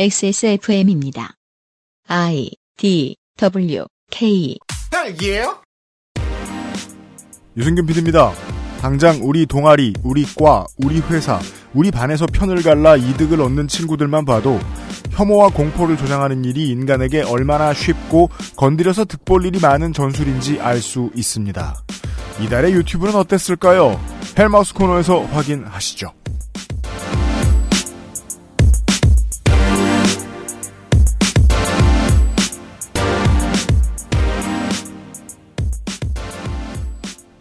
XSFM입니다. I D W K? 유승균 PD입니다. 당장 우리 동아리, 우리 과, 우리 회사, 우리 반에서 편을 갈라 이득을 얻는 친구들만 봐도 혐오와 공포를 조장하는 일이 인간에게 얼마나 쉽고 건드려서 득볼 일이 많은 전술인지 알 수 있습니다. 이달의 유튜브는 어땠을까요? 헬마우스 코너에서 확인하시죠.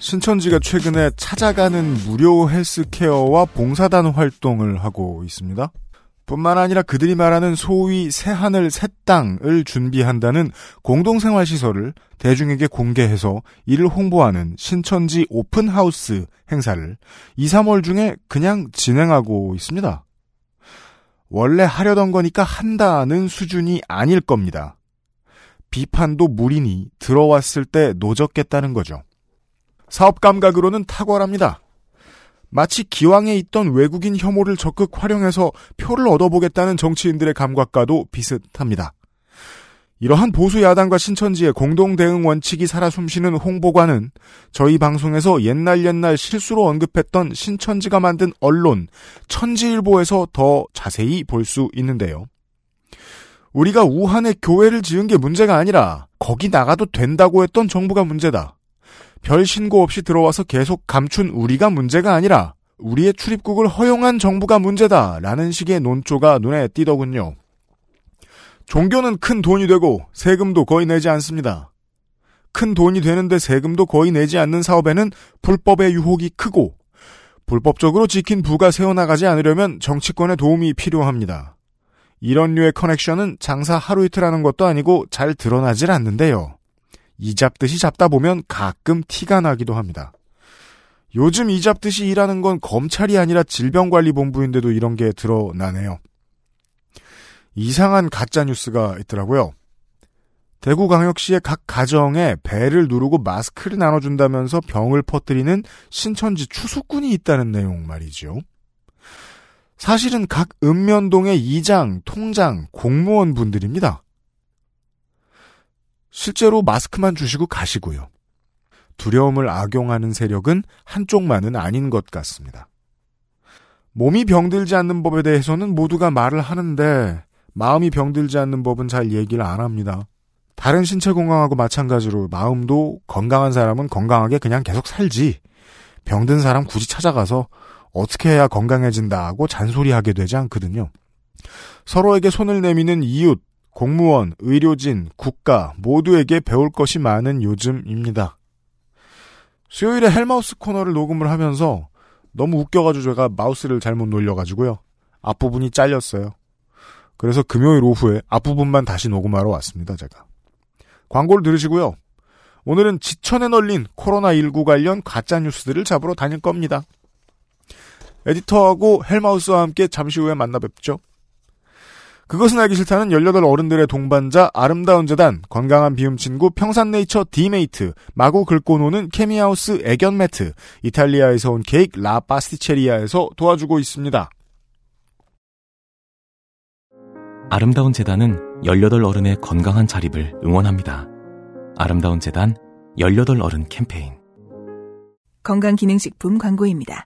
신천지가 최근에 찾아가는 무료 헬스케어와 봉사단 활동을 하고 있습니다. 뿐만 아니라 그들이 말하는 소위 새하늘 새 땅을 준비한다는 공동생활시설을 대중에게 공개해서 이를 홍보하는 신천지 오픈하우스 행사를 2, 3월 중에 그냥 진행하고 있습니다. 원래 하려던 거니까 한다는 수준이 아닐 겁니다. 비판도 무리니 들어왔을 때 노졌겠다는 거죠. 사업 감각으로는 탁월합니다. 마치 기왕에 있던 외국인 혐오를 적극 활용해서 표를 얻어보겠다는 정치인들의 감각과도 비슷합니다. 이러한 보수 야당과 신천지의 공동 대응 원칙이 살아 숨쉬는 홍보관은 저희 방송에서 옛날 옛날 실수로 언급했던 신천지가 만든 언론 천지일보에서 더 자세히 볼 수 있는데요. 우리가 우한에 교회를 지은 게 문제가 아니라 거기 나가도 된다고 했던 정부가 문제다. 별 신고 없이 들어와서 계속 감춘 우리가 문제가 아니라 우리의 출입국을 허용한 정부가 문제다라는 식의 논조가 눈에 띄더군요. 종교는 큰 돈이 되고 세금도 거의 내지 않습니다. 큰 돈이 되는데 세금도 거의 내지 않는 사업에는 불법의 유혹이 크고 불법적으로 지킨 부가 세워나가지 않으려면 정치권의 도움이 필요합니다. 이런 류의 커넥션은 장사 하루 이틀 하는 것도 아니고 잘 드러나질 않는데요. 이 잡듯이 잡다 보면 가끔 티가 나기도 합니다. 요즘 이 잡듯이 일하는 건 검찰이 아니라 질병관리본부인데도 이런 게 드러나네요. 이상한 가짜뉴스가 있더라고요. 대구광역시의 각 가정에 배를 누르고 마스크를 나눠준다면서 병을 퍼뜨리는 신천지 추수꾼이 있다는 내용 말이죠. 사실은 각 읍면동의 이장, 통장, 공무원 분들입니다. 실제로 마스크만 주시고 가시고요. 두려움을 악용하는 세력은 한쪽만은 아닌 것 같습니다. 몸이 병들지 않는 법에 대해서는 모두가 말을 하는데 마음이 병들지 않는 법은 잘 얘기를 안 합니다. 다른 신체 건강하고 마찬가지로 마음도 건강한 사람은 건강하게 그냥 계속 살지. 병든 사람 굳이 찾아가서 어떻게 해야 건강해진다고 잔소리하게 되지 않거든요. 서로에게 손을 내미는 이웃, 공무원, 의료진, 국가 모두에게 배울 것이 많은 요즘입니다. 수요일에 헬마우스 코너를 녹음을 하면서 너무 웃겨가지고 제가 마우스를 잘못 놀려가지고요. 앞부분이 잘렸어요. 그래서 금요일 오후에 앞부분만 다시 녹음하러 왔습니다, 제가. 광고를 들으시고요. 오늘은 지천에 널린 코로나19 관련 가짜뉴스들을 잡으러 다닐 겁니다. 에디터하고 헬마우스와 함께 잠시 후에 만나 뵙죠. 그것은 알기 싫다는 18 어른들의 동반자 아름다운 재단, 건강한 비움 친구 평산네이처 디메이트, 마구 긁고 노는 케미하우스 애견 매트, 이탈리아에서 온 케이크 라 파스티체리아에서 도와주고 있습니다. 아름다운 재단은 18 어른의 건강한 자립을 응원합니다. 아름다운 재단 18 어른 캠페인 건강기능식품 광고입니다.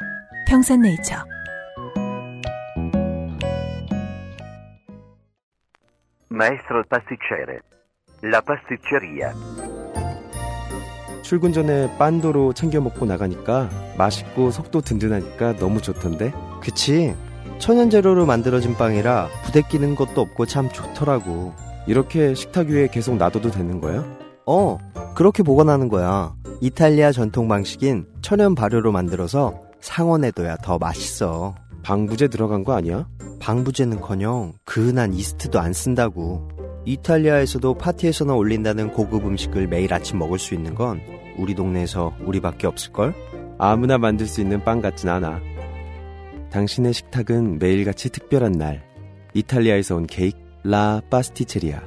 평산네이처. Maestro il pasticcere. La pasticceria. 출근 전에 빤도로 챙겨 먹고 나가니까 맛있고 속도 든든하니까 너무 좋던데. 그치. 천연 재료로 만들어진 빵이라 부대 끼는 것도 없고 참 좋더라고. 이렇게 식탁 위에 계속 놔둬도 되는 거야? 어, 그렇게 보관하는 거야. 이탈리아 전통 방식인 천연 발효로 만들어서 상온에 둬야 더 맛있어. 방부제 들어간 거 아니야? 방부제는커녕 그은한 이스트도 안 쓴다고. 이탈리아에서도 파티에서나 올린다는 고급 음식을 매일 아침 먹을 수 있는 건 우리 동네에서 우리밖에 없을걸? 아무나 만들 수 있는 빵 같진 않아. 당신의 식탁은 매일같이 특별한 날. 이탈리아에서 온 케이크 라 파스티체리아.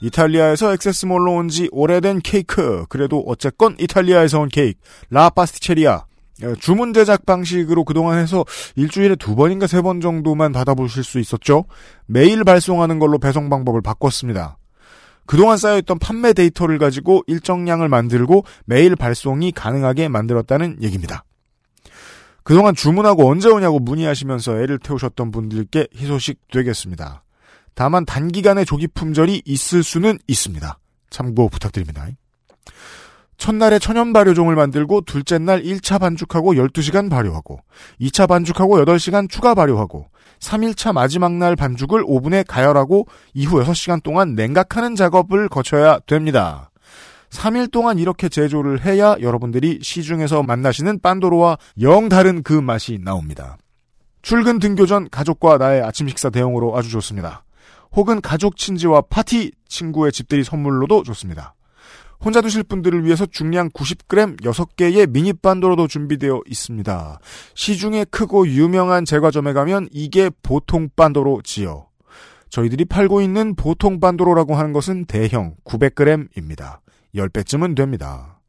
이탈리아에서 액세스몰로 온 지 오래된 케이크. 그래도 어쨌건 이탈리아에서 온 케이크. 라 파스티체리아. 예, 주문 제작 방식으로 그동안 해서 일주일에 두 번인가 세 번 정도만 받아보실 수 있었죠. 매일 발송하는 걸로 배송 방법을 바꿨습니다. 그동안 쌓여있던 판매 데이터를 가지고 일정량을 만들고 매일 발송이 가능하게 만들었다는 얘기입니다. 그동안 주문하고 언제 오냐고 문의하시면서 애를 태우셨던 분들께 희소식 되겠습니다. 다만 단기간에 조기 품절이 있을 수는 있습니다. 참고 부탁드립니다. 첫날에 천연 발효종을 만들고 둘째 날 1차 반죽하고 12시간 발효하고 2차 반죽하고 8시간 추가 발효하고 3일차 마지막 날 반죽을 오븐에 가열하고 이후 6시간 동안 냉각하는 작업을 거쳐야 됩니다. 3일 동안 이렇게 제조를 해야 여러분들이 시중에서 만나시는 빤도로와 영 다른 그 맛이 나옵니다. 출근 등교 전 가족과 나의 아침 식사 대용으로 아주 좋습니다. 혹은 가족 친지와 파티 친구의 집들이 선물로도 좋습니다. 혼자 드실 분들을 위해서 중량 90g 6개의 미니 반도로도 준비되어 있습니다. 시중에 크고 유명한 제과점에 가면 이게 보통 반도로 지요. 저희들이 팔고 있는 보통 반도로라고 하는 것은 대형 900g입니다. 10배쯤은 됩니다.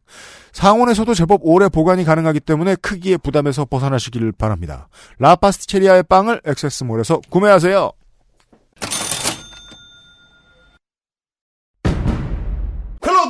상온에서도 제법 오래 보관이 가능하기 때문에 크기의 부담에서 벗어나시기를 바랍니다. 라파스티체리아의 빵을 액세스몰에서 구매하세요.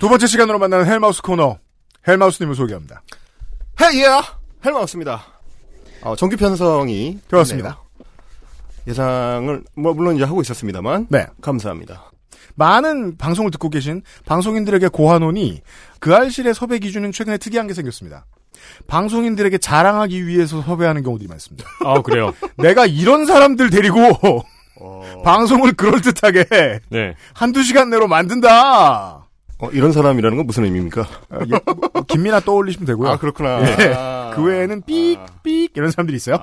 두 번째 시간으로 만나는 헬마우스 코너. 헬마우스님을 소개합니다. 헤이야 헬마우스입니다 어, 정규 편성이. 됐네요. 예상을 뭐 물론 이제 하고 있었습니다만 네. 감사합니다 많은 방송을 듣고 계신 방송인들에게 고하노니 그 알실의 섭외 기준은 최근에 특이한 게 생겼습니다. 방송인들에게 자랑하기 위해서 섭외하는 경우들이 많습니다. 아, 그래요? 내가 이런 사람들 데리고 어, 방송을 그럴듯하게 네. 한두 시간 내로 만든다. 어, 이런 사람이라는 건 무슨 의미입니까? 어, 예, 뭐, 김민아 떠올리시면 되고요. 아 그렇구나 예. 아. 그 외에는 삑 삑 이런 사람들이 있어요.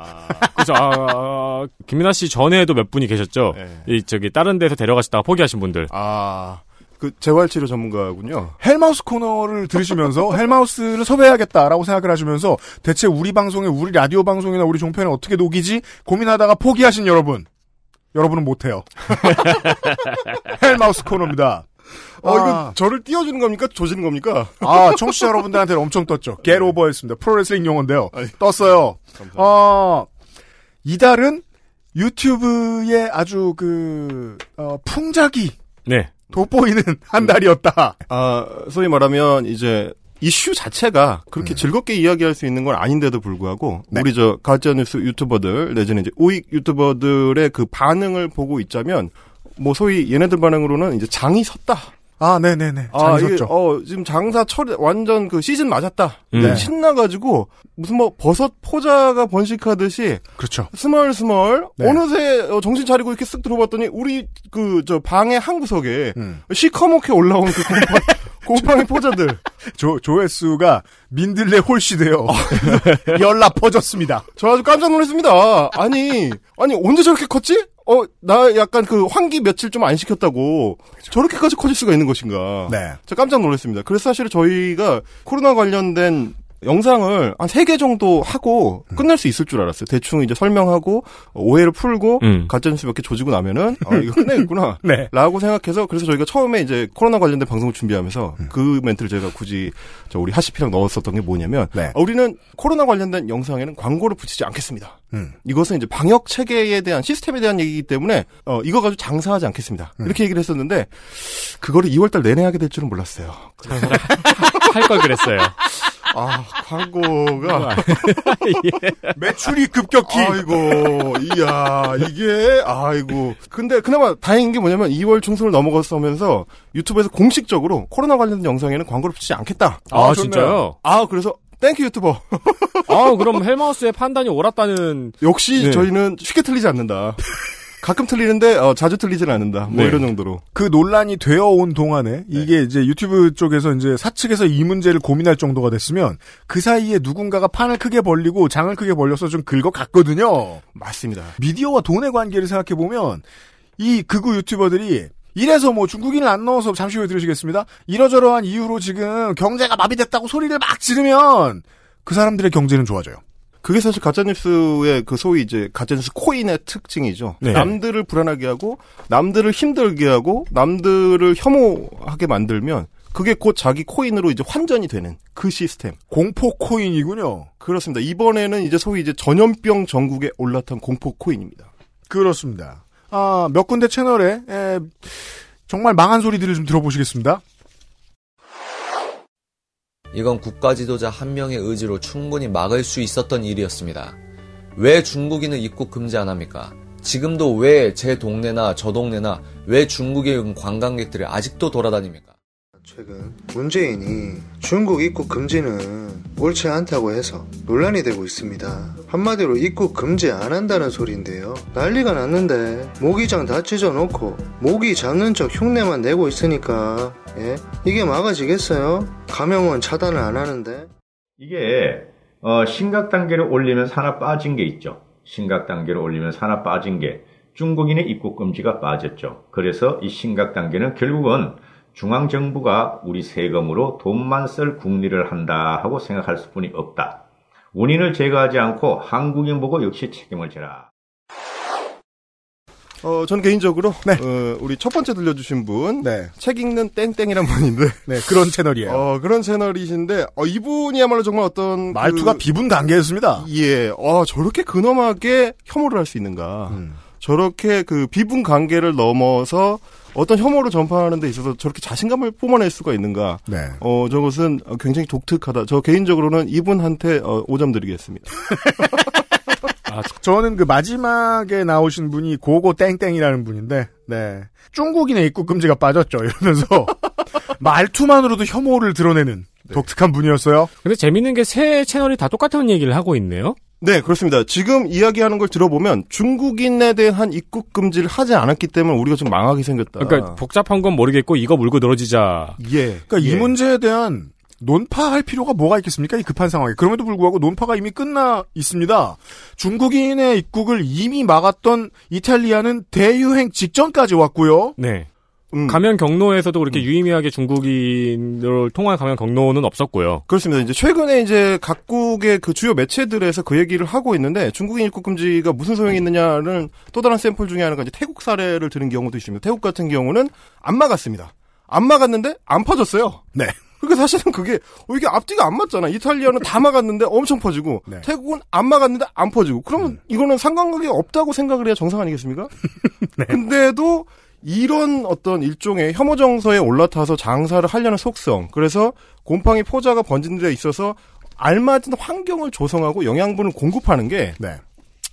그죠. 아, 아, 김민아 씨 전에도 몇 분이 계셨죠? 네. 이, 저기, 다른 데서 데려가시다가 포기하신 분들. 아, 그 재활치료 전문가군요. 헬마우스 코너를 들으시면서 헬마우스를 섭외해야겠다라고 생각을 하시면서 대체 우리 방송에 우리 라디오 방송이나 우리 종편에 어떻게 녹이지 고민하다가 포기하신 여러분 여러분은 못해요 헬마우스 코너입니다 어, 아. 이거 저를 띄워주는 겁니까? 조지는 겁니까? 아 청취자 여러분들한테는 엄청 떴죠 get over였습니다 프로레슬링 용어인데요 아이. 떴어요 감사합니다. 어 이달은 유튜브의 아주 그 어, 풍작이 네. 돋보이는 한 달이었다 아, 소위 말하면 이제 이슈 자체가 그렇게 즐겁게 이야기할 수 있는 건 아닌데도 불구하고 네. 우리 저 가짜뉴스 유튜버들 내지는 이제 우익 유튜버들의 그 반응을 보고 있자면 뭐 소위 얘네들 반응으로는 이제 장이 섰다. 아 네네네 아, 잘 이게, 있었죠 어, 지금 장사 철 완전 그 시즌 맞았다. 음. 네. 신나가지고 무슨 뭐 버섯 포자가 번식하듯이 그렇죠 스멀스멀 네. 어느새 어, 정신 차리고 이렇게 쓱 들어봤더니 우리 그 저 방의 한 구석에 음. 시커멓게 올라온 그 곰팡이, 포자들 조, 조회수가 민들레 홀씨 돼요. 아. 연락 퍼졌습니다. 저 아주 깜짝 놀랐습니다. 아니 아니 언제 저렇게 컸지? 어 나 약간 그 환기 며칠 좀 안 시켰다고 저렇게까지 커질 수가 있는 것인가? 네. 저 깜짝 놀랐습니다. 그래서 사실 저희가 코로나 관련된 영상을 한 세 개 정도 하고 음. 끝날 수 있을 줄 알았어요. 대충 이제 설명하고 어, 오해를 풀고 음. 가짜뉴스 몇 개 조지고 나면은 아 이거 끝내겠구나. 네. 라고 생각해서 그래서 저희가 처음에 이제 코로나 관련된 방송을 준비하면서 음. 그 멘트를 제가 굳이 저 우리 하시피랑 넣었었던 게 뭐냐면 네. 어, 우리는 코로나 관련된 영상에는 광고를 붙이지 않겠습니다. 음. 이것은 이제 방역 체계에 대한 시스템에 대한 얘기이기 때문에 어 이거 가지고 장사하지 않겠습니다. 음. 이렇게 얘기를 했었는데 그거를 2월달 내내 하게 될 줄은 몰랐어요. 할걸 그랬어요. 아, 광고가. 매출이 급격히. 아이고, 이야, 이게, 아이고. 근데 그나마 다행인 게 뭐냐면 2월 중순을 넘어갔으면서 유튜브에서 공식적으로 코로나 관련된 영상에는 광고를 붙이지 않겠다. 아, 좋네요. 진짜요? 아, 그래서 thank you 유튜브. 아, 그럼 헬마우스의 판단이 옳았다는. 역시 네. 저희는 쉽게 틀리지 않는다. 가끔 틀리는데 어, 자주 틀리지는 않는다. 뭐 네. 이런 정도로. 그 논란이 되어 온 동안에 이게 이제 유튜브 쪽에서 이제 사측에서 이 문제를 고민할 정도가 됐으면 그 사이에 누군가가 판을 크게 벌리고 장을 크게 벌려서 좀 긁어갔거든요. 맞습니다. 미디어와 돈의 관계를 생각해 보면 이 극우 유튜버들이 이래서 뭐 중국인을 안 넣어서 잠시 후에 들으시겠습니다. 이러저러한 이유로 지금 경제가 마비됐다고 소리를 막 지르면 그 사람들의 경제는 좋아져요. 그게 사실 가짜뉴스의 그 소위 이제 가짜뉴스 코인의 특징이죠. 네. 남들을 불안하게 하고, 남들을 힘들게 하고, 남들을 혐오하게 만들면, 그게 곧 자기 코인으로 이제 환전이 되는 그 시스템. 공포 코인이군요. 그렇습니다. 이번에는 이제 소위 이제 전염병 전국에 올라탄 공포 코인입니다. 그렇습니다. 아, 몇 군데 채널에 에, 정말 망한 소리들을 좀 들어보시겠습니다. 이건 국가 지도자 한 명의 의지로 충분히 막을 수 있었던 일이었습니다. 왜 중국인을 입국 금지 안 합니까? 지금도 왜 제 동네나 저 동네나 왜 중국에 온 관광객들이 아직도 돌아다닙니까? 최근 문재인이 중국 입국 금지는 옳지 않다고 해서 논란이 되고 있습니다. 한마디로 입국 금지 안 한다는 소리인데요. 난리가 났는데 모기장 다 찢어놓고 모기 잡는 척 흉내만 내고 있으니까 예? 이게 막아지겠어요? 감염원 차단을 안 하는데 이게 어, 심각 단계를 올리면 하나 빠진 게 있죠. 심각 단계를 올리면 하나 빠진 게 중국인의 입국 금지가 빠졌죠. 그래서 이 심각 단계는 결국은 중앙정부가 우리 세금으로 돈만 쓸 국리를 한다 하고 생각할 수뿐이 없다. 원인을 제거하지 않고 한국인 보고 역시 책임을 져라. 어, 저는 개인적으로, 네. 어, 우리 첫 번째 들려주신 분, 네. 책 읽는 땡땡이란 분인데, 네, 그런 채널이에요. 어, 그런 채널이신데, 어, 이분이야말로 정말 어떤. 말투가 그- 비분 관계였습니다. 예, 어, 저렇게 근엄하게 혐오를 할 수 있는가. 음. 저렇게 그 비분 관계를 넘어서 어떤 혐오를 전파하는 데 있어서 저렇게 자신감을 뿜어낼 수가 있는가. 네. 어, 저것은 굉장히 독특하다. 저 개인적으로는 이분한테 어, 5점 드리겠습니다. 아, 저는 그 마지막에 나오신 분이 고고 땡땡이라는 분인데, 네. 중국인의 입국 금지가 빠졌죠. 이러면서 말투만으로도 혐오를 드러내는 독특한 분이었어요. 근데 재밌는 게새 채널이 다 똑같은 얘기를 하고 있네요. 네, 그렇습니다. 지금 이야기하는 걸 들어보면 중국인에 대한 입국 금지를 하지 않았기 때문에 우리가 좀 망하게 생겼다. 그러니까 복잡한 건 모르겠고 이거 물고 늘어지자. 예. 그러니까 이 예. 문제에 대한 논파할 필요가 뭐가 있겠습니까? 이 급한 상황에. 그럼에도 불구하고 논파가 이미 끝나 있습니다. 중국인의 입국을 이미 막았던 이탈리아는 대유행 직전까지 왔고요. 네. 음. 가면 경로에서도 그렇게 유의미하게 중국인을 통한 가면 경로는 없었고요. 그렇습니다. 이제 최근에 이제 각국의 그 주요 매체들에서 그 얘기를 하고 있는데 중국인 입국 금지가 무슨 소용이 있느냐는 또 다른 샘플 중에 하나가 이제 태국 사례를 들은 경우도 있습니다. 태국 같은 경우는 안 막았습니다. 안 막았는데 안 퍼졌어요. 네. 그러니까 사실은 그게 어, 이게 앞뒤가 안 맞잖아. 이탈리아는 다 막았는데 엄청 퍼지고 네. 태국은 안 막았는데 안 퍼지고. 그러면 이거는 상관관계가 없다고 생각을 해야 정상 아니겠습니까? 근데도 이런 어떤 일종의 혐오 정서에 올라타서 장사를 하려는 속성. 그래서 곰팡이 포자가 번지는 데 있어서 알맞은 환경을 조성하고 영양분을 공급하는 게 네.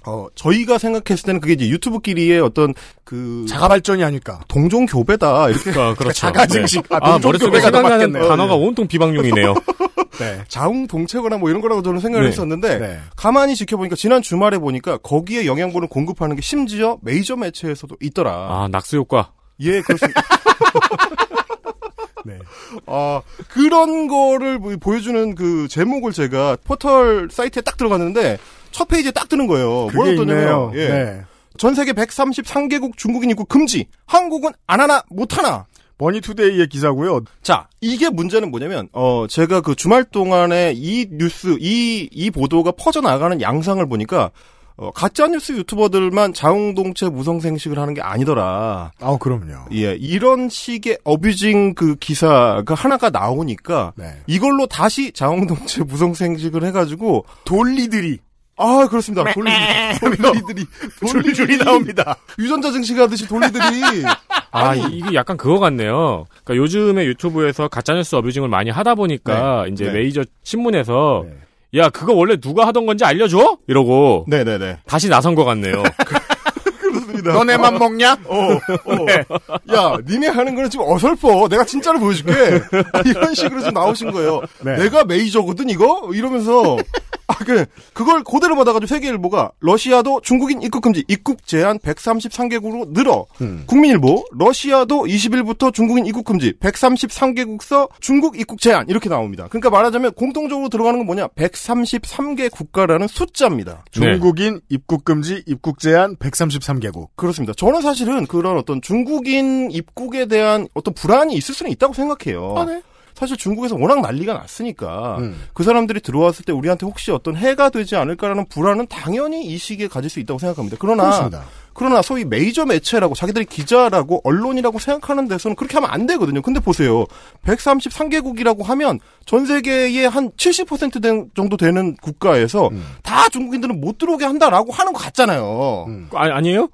어, 저희가 생각했을 때는 그게 이제 유튜브끼리의 어떤 그 자가 발전이 아닐까. 동종 교배다 이렇게 아, 그렇죠. 자가 증식. 네. 아, 아, 동종 머릿속에 생각나는. 단어가 온통 비방용이네요. 네. 자웅 동체거나 뭐 이런 거라고 저는 생각을 네. 했었는데 네. 가만히 지켜보니까 지난 주말에 보니까 거기에 영양분을 공급하는 게 심지어 메이저 매체에서도 있더라. 아, 낙수 효과. 예, 그렇습니다. 네. 아, 그런 거를 뭐 보여주는 그 제목을 제가 포털 사이트에 딱 들어갔는데 첫 페이지에 딱 뜨는 거예요. 뭐라고. 뜨냐면 예. 네. 전 세계 133개국 중국인 입국 금지. 한국은 안 하나 못 하나. 머니투데이의 기사고요. 자, 이게 문제는 뭐냐면, 어, 제가 그 주말 동안에 이 뉴스, 이, 이 보도가 퍼져 나가는 양상을 보니까, 어, 가짜 뉴스 유튜버들만 자웅동체 무성생식을 하는 게 아니더라. 아, 그럼요. 예, 이런 식의 abusing 그 기사가 하나가 나오니까, 네. 이걸로 다시 자웅동체 무성생식을 해가지고, 돌리들이 아, 그렇습니다. 돌리들이, 돌리들이, 줄줄이 나옵니다. 유전자 증식하듯이 돌리들이 아, 이- 이게 약간 그거 같네요. 그러니까 요즘에 유튜브에서 가짜뉴스 어뷰징을 많이 하다 보니까 네. 이제 네. 메이저 신문에서 야, 그거 원래 누가 하던 건지 알려줘? 이러고. 네네네. 다시 나선 것 같네요. 그렇습니다. 너네만 먹냐? 어, 어. 야, 니네 하는 거는 지금 어설퍼. 내가 진짜로 보여줄게. 이런 식으로 좀 나오신 거예요. 네. 내가 메이저거든, 이거? 이러면서. 아, 그, 그걸 그대로 받아가지고 세계일보가 러시아도 중국인 입국 금지, 입국 제한 133개국으로 늘어. 국민일보, 러시아도 20일부터 중국인 입국 금지, 133개국서 중국 입국 제한. 이렇게 나옵니다. 그러니까 말하자면 공통적으로 들어가는 건 뭐냐? 133개 국가라는 숫자입니다. 중국인 입국 금지, 입국 제한 133개국. 그렇습니다. 저는 사실은 그런 어떤 중국인 입국에 대한 어떤 불안이 있을 수는 있다고 생각해요. 아, 네. 사실 중국에서 워낙 난리가 났으니까 음. 그 사람들이 들어왔을 때 우리한테 혹시 어떤 해가 되지 않을까라는 불안은 당연히 이 시기에 가질 수 있다고 생각합니다. 그러나 그렇습니다. 그러나 소위 메이저 매체라고 자기들이 기자라고 언론이라고 생각하는 데서는 그렇게 하면 안 되거든요. 근데 보세요. 133개국이라고 하면 전 세계의 한 70% 된- 정도 되는 국가에서 음. 다 중국인들은 못 들어오게 한다라고 하는 것 같잖아요. 아, 아니에요?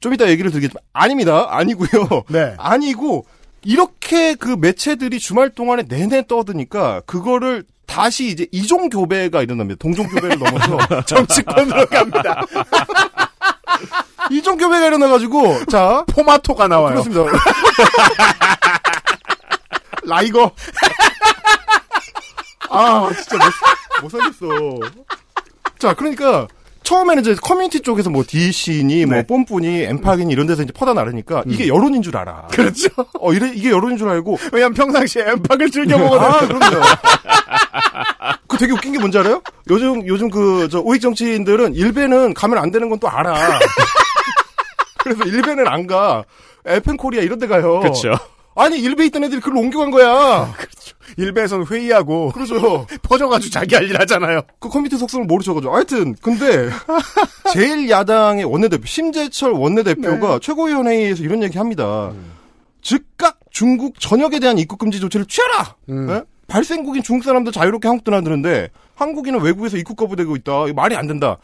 어, 좀 이따 얘기를 드리겠지만, 아닙니다. 아니고요. 네. 아니고, 이렇게 그 매체들이 주말 동안에 내내 떠드니까, 그거를 다시 이제 이종 교배가 일어납니다. 동종 교배를 넘어서. 정치권으로 갑니다. 이종 교배가 일어나가지고, 자. 포마토가 나와요. 그렇습니다. 라이거. 아, 진짜 못, 못 살겠어. 자, 그러니까, 처음에는 이제 커뮤니티 쪽에서 뭐 DC니, 뭐 뽐뿌니, 엠팍이니 이런 데서 이제 퍼다 나르니까 이게 여론인 줄 알아. 그렇죠. 어, 이래, 이게 여론인 줄 알고. 왜냐면 평상시에 엠팍을 즐겨 먹어요. 아, 그럼요. 그 되게 웃긴 게 뭔지 알아요? 요즘, 요즘 그, 저, 우익 정치인들은 일베는 가면 안 되는 건 또 알아. 그래서 일베는 안 가. 에펜 코리아 이런 데 가요. 그쵸. 아니, 일베 있던 애들이 그걸 옮겨간 거야. 일베에서는 회의하고. 그렇죠. 퍼져가지고 자기 할 일 하잖아요. 그 컴퓨터 속성을 모르셔가지고. 하여튼, 근데, 제일 야당의 원내대표, 심재철 원내대표가 최고위원회의에서 이런 얘기 합니다. 즉각 중국 전역에 대한 입국 금지 조치를 취하라! 예? 발생국인 중국 사람들 자유롭게 한국 드나드는데, 한국인은 외국에서 입국 거부되고 있다. 말이 안 된다.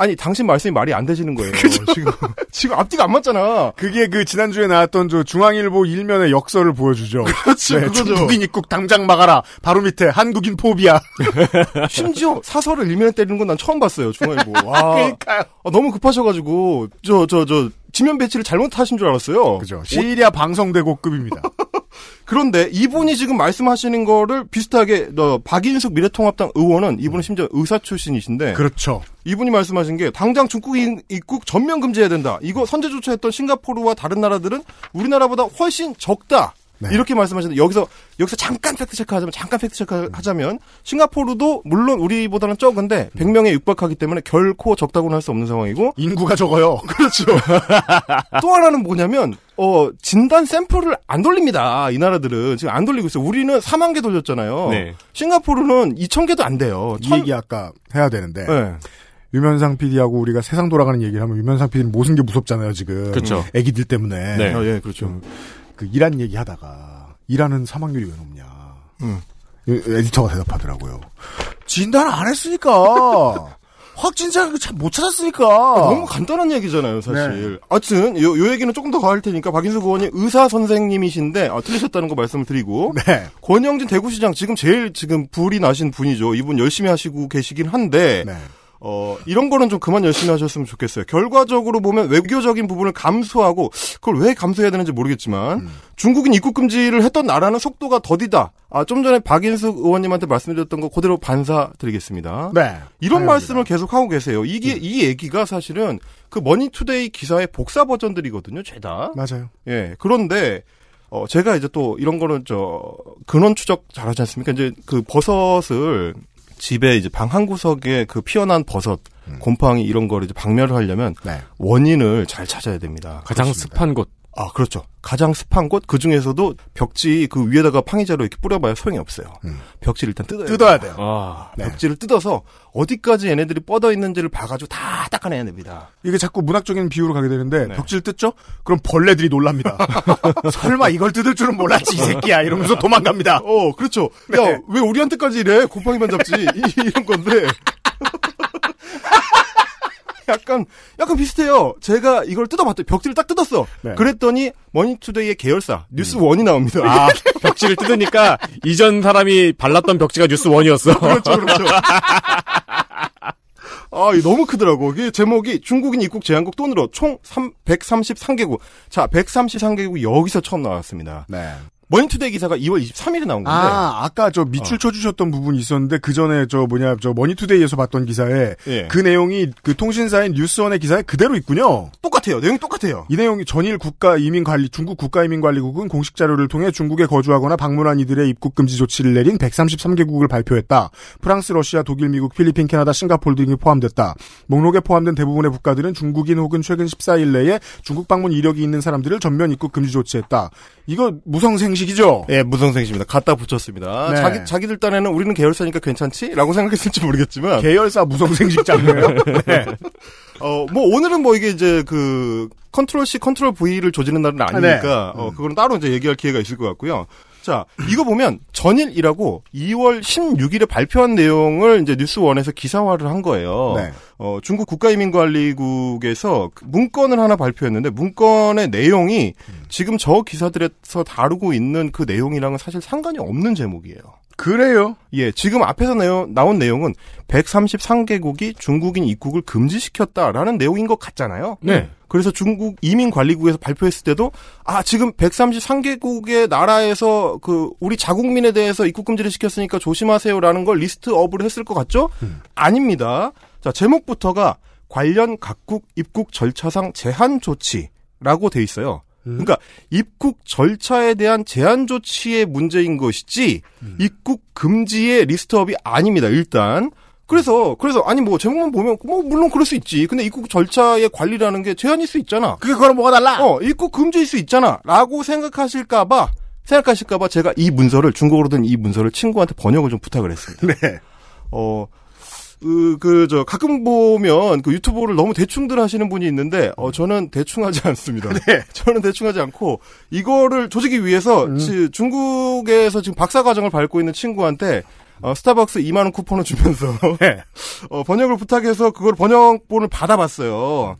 아니, 당신 말씀이 말이 안 되시는 거예요. 지금, 지금 앞뒤가 안 맞잖아. 그게 그 지난주에 나왔던 저 중앙일보 일면의 역설을 보여주죠. 그렇지, 그거죠. 중국인 입국 당장 막아라. 바로 밑에 한국인 포비아. 심지어 사설을 일면에 때리는 건 난 처음 봤어요, 중앙일보. 와. 그러니까요. 아, 너무 급하셔가지고, 저, 저, 저, 지면 배치를 잘못하신 줄 알았어요. 그죠. 시리아 방송대고급입니다. 그런데 이분이 지금 말씀하시는 거를 비슷하게, 어, 박인숙 미래통합당 의원은 이분은 심지어 의사 출신이신데. 그렇죠. 이분이 말씀하신 게 당장 중국인 입국 전면 금지해야 된다. 이거 선제 조처했던 싱가포르와 다른 나라들은 우리나라보다 훨씬 적다. 네. 이렇게 말씀하시는데 여기서 여기서 잠깐 fact check하자면 잠깐 fact check하자면 싱가포르도 물론 우리보다는 적은데 100명에 육박하기 때문에 결코 적다고는 할 수 없는 상황이고 인구가 적어요. 그렇죠. 또 하나는 뭐냐면 어 진단 샘플을 안 돌립니다. 이 나라들은 지금 안 돌리고 있어요. 우리는 4만 개 돌렸잖아요. 네. 싱가포르는 2천 개도 안 돼요. 이 얘기 아까 해야 되는데. 네. 유면상 PD하고 우리가 세상 돌아가는 얘기를 하면 유면상 PD는 모든 게 무섭잖아요, 지금. 그렇죠. 애기들 때문에. 네. 어, 예, 그렇죠. 좀 그 일한 얘기 하다가 일하는 사망률이 왜 높냐. 음. 이- 에디터가 대답하더라고요. 진단 안 했으니까. 확진자 참못 찾았으니까. 너무 간단한 얘기잖아요, 사실. 하여튼 요, 요 얘기는 조금 더 가할 테니까 박인수 의원이 의사 선생님이신데 아, 틀리셨다는 거 말씀을 드리고 네. 권영진 대구시장 지금 제일 지금 불이 나신 분이죠. 이분 열심히 하시고 계시긴 한데 네. 어, 이런 거는 좀 그만 열심히 하셨으면 좋겠어요. 결과적으로 보면 외교적인 부분을 감수하고, 그걸 왜 감수해야 되는지 모르겠지만, 음. 중국인 입국 금지를 했던 나라는 속도가 더디다. 아, 좀 전에 박인숙 의원님한테 말씀드렸던 거 그대로 반사드리겠습니다. 네. 이런 당연합니다. 말씀을 계속 하고 계세요. 이게, 음. 이 얘기가 사실은 그 머니투데이 기사의 복사 버전들이거든요, 죄다. 맞아요. 예. 그런데, 어, 제가 이제 또 이런 거는 저, 근원 추적 잘하지 않습니까? 이제 그 버섯을 집에 이제 방 한 구석에 그 피어난 버섯, 음. 곰팡이 이런 거를 이제 박멸을 하려면 네. 원인을 잘 찾아야 됩니다. 가장 그렇습니다. 습한 곳. 아, 그렇죠. 가장 습한 곳, 그 중에서도 벽지 그 위에다가 팡이자로 이렇게 뿌려봐야 소용이 없어요. 벽지를 일단 뜯어야 음. 뜯어야 돼요. 아, 네. 벽지를 뜯어서 어디까지 얘네들이 뻗어 있는지를 봐가지고 다 닦아내야 됩니다. 이게 자꾸 문학적인 비유로 가게 되는데 네. 벽지를 뜯죠? 그럼 벌레들이 놀랍니다. 설마 이걸 뜯을 줄은 몰랐지 이 새끼야 이러면서 도망갑니다. 어, 그렇죠. 네. 야, 왜 우리한테까지 이래? 곰팡이만 잡지. 이, 이런 건데. 약간 약간 비슷해요. 제가 이걸 뜯어봤더니 벽지를 딱 뜯었어. 네. 그랬더니 머니투데이의 계열사 뉴스 원이 나옵니다. 아, 벽지를 뜯으니까 이전 사람이 발랐던 벽지가 뉴스 원이었어. 그렇죠, 그렇죠. 아, 너무 크더라고. 이게 제목이 중국인 입국 제한국도 늘어 총 3, 133개국. 자, 133개국 여기서 처음 나왔습니다. 네. 머니투데이 기사가 2월 23일에 나온 건데. 아, 아까 저 밑줄 쳐주셨던 부분이 있었는데 그 전에 저 뭐냐 저 머니투데이에서 봤던 기사에 예. 그 내용이 그 통신사인 뉴스원의 기사에 그대로 있군요. 똑같아요. 내용이 똑같아요. 이 내용이 전일 국가 이민 관리 중국 국가 이민 관리국은 공식 자료를 통해 중국에 거주하거나 방문한 이들의 입국 금지 조치를 내린 133개국을 발표했다. 프랑스, 러시아, 독일, 미국, 필리핀, 캐나다, 싱가포르 등이 포함됐다. 목록에 포함된 대부분의 국가들은 중국인 혹은 최근 14일 내에 중국 방문 이력이 있는 사람들을 전면 입국 금지 조치했다. 이거 무성생 식이죠? 예, 무성생식입니다. 갖다 붙였습니다. 네. 자기, 자기들 딴에는 우리는 계열사니까 괜찮지? 라고 생각했을지 모르겠지만. 계열사 무성생식 장르예요? 네. 어, 뭐, 오늘은 뭐 이게 이제 그, control C, control V를 조지는 날은 아니니까, 네. 어, 그거는 따로 이제 얘기할 기회가 있을 것 같고요. 자, 이거 보면 전일이라고 2월 16일에 발표한 내용을 이제 뉴스원에서 기사화를 한 거예요. 네. 어, 중국 국가이민관리국에서 그 문건을 하나 발표했는데 문건의 내용이 지금 저 기사들에서 다루고 있는 그 내용이랑은 사실 상관이 없는 제목이에요. 그래요? 예, 지금 앞에서 내용, 나온 내용은 133개국이 중국인 입국을 금지시켰다라는 내용인 것 같잖아요. 네. 그래서 중국 이민관리국에서 발표했을 때도 아 지금 133개국의 나라에서 그 우리 자국민에 대해서 입국 금지를 시켰으니까 조심하세요라는 걸 리스트업을 했을 것 같죠? 아닙니다. 자 제목부터가 관련 각국 입국 절차상 제한 조치라고 돼 있어요. 그러니까 입국 절차에 대한 제한 조치의 문제인 것이지 입국 금지의 리스트업이 아닙니다. 일단 그래서 그래서 아니 뭐 제목만 보면 뭐 물론 그럴 수 있지. 근데 입국 절차의 관리라는 게 제한일 수 있잖아. 그게 그거랑 뭐가 달라? 어 입국 금지일 수 있잖아.라고 생각하실까 봐 생각하실까 봐 제가 이 문서를 중국어로 된 이 문서를 친구한테 번역을 좀 부탁을 했습니다. 네. 어. 그, 그, 저, 가끔 보면, 그 유튜브를 너무 대충들 하시는 분이 있는데, 어, 저는 대충 하지 않습니다. 네. 저는 대충 하지 않고, 이거를 조지기 위해서, 음. 지- 중국에서 지금 박사 과정을 밟고 있는 친구한테, 어, 스타벅스 2만 원 쿠폰을 주면서, 네. 어, 번역을 부탁해서 그걸 번역본을 받아봤어요.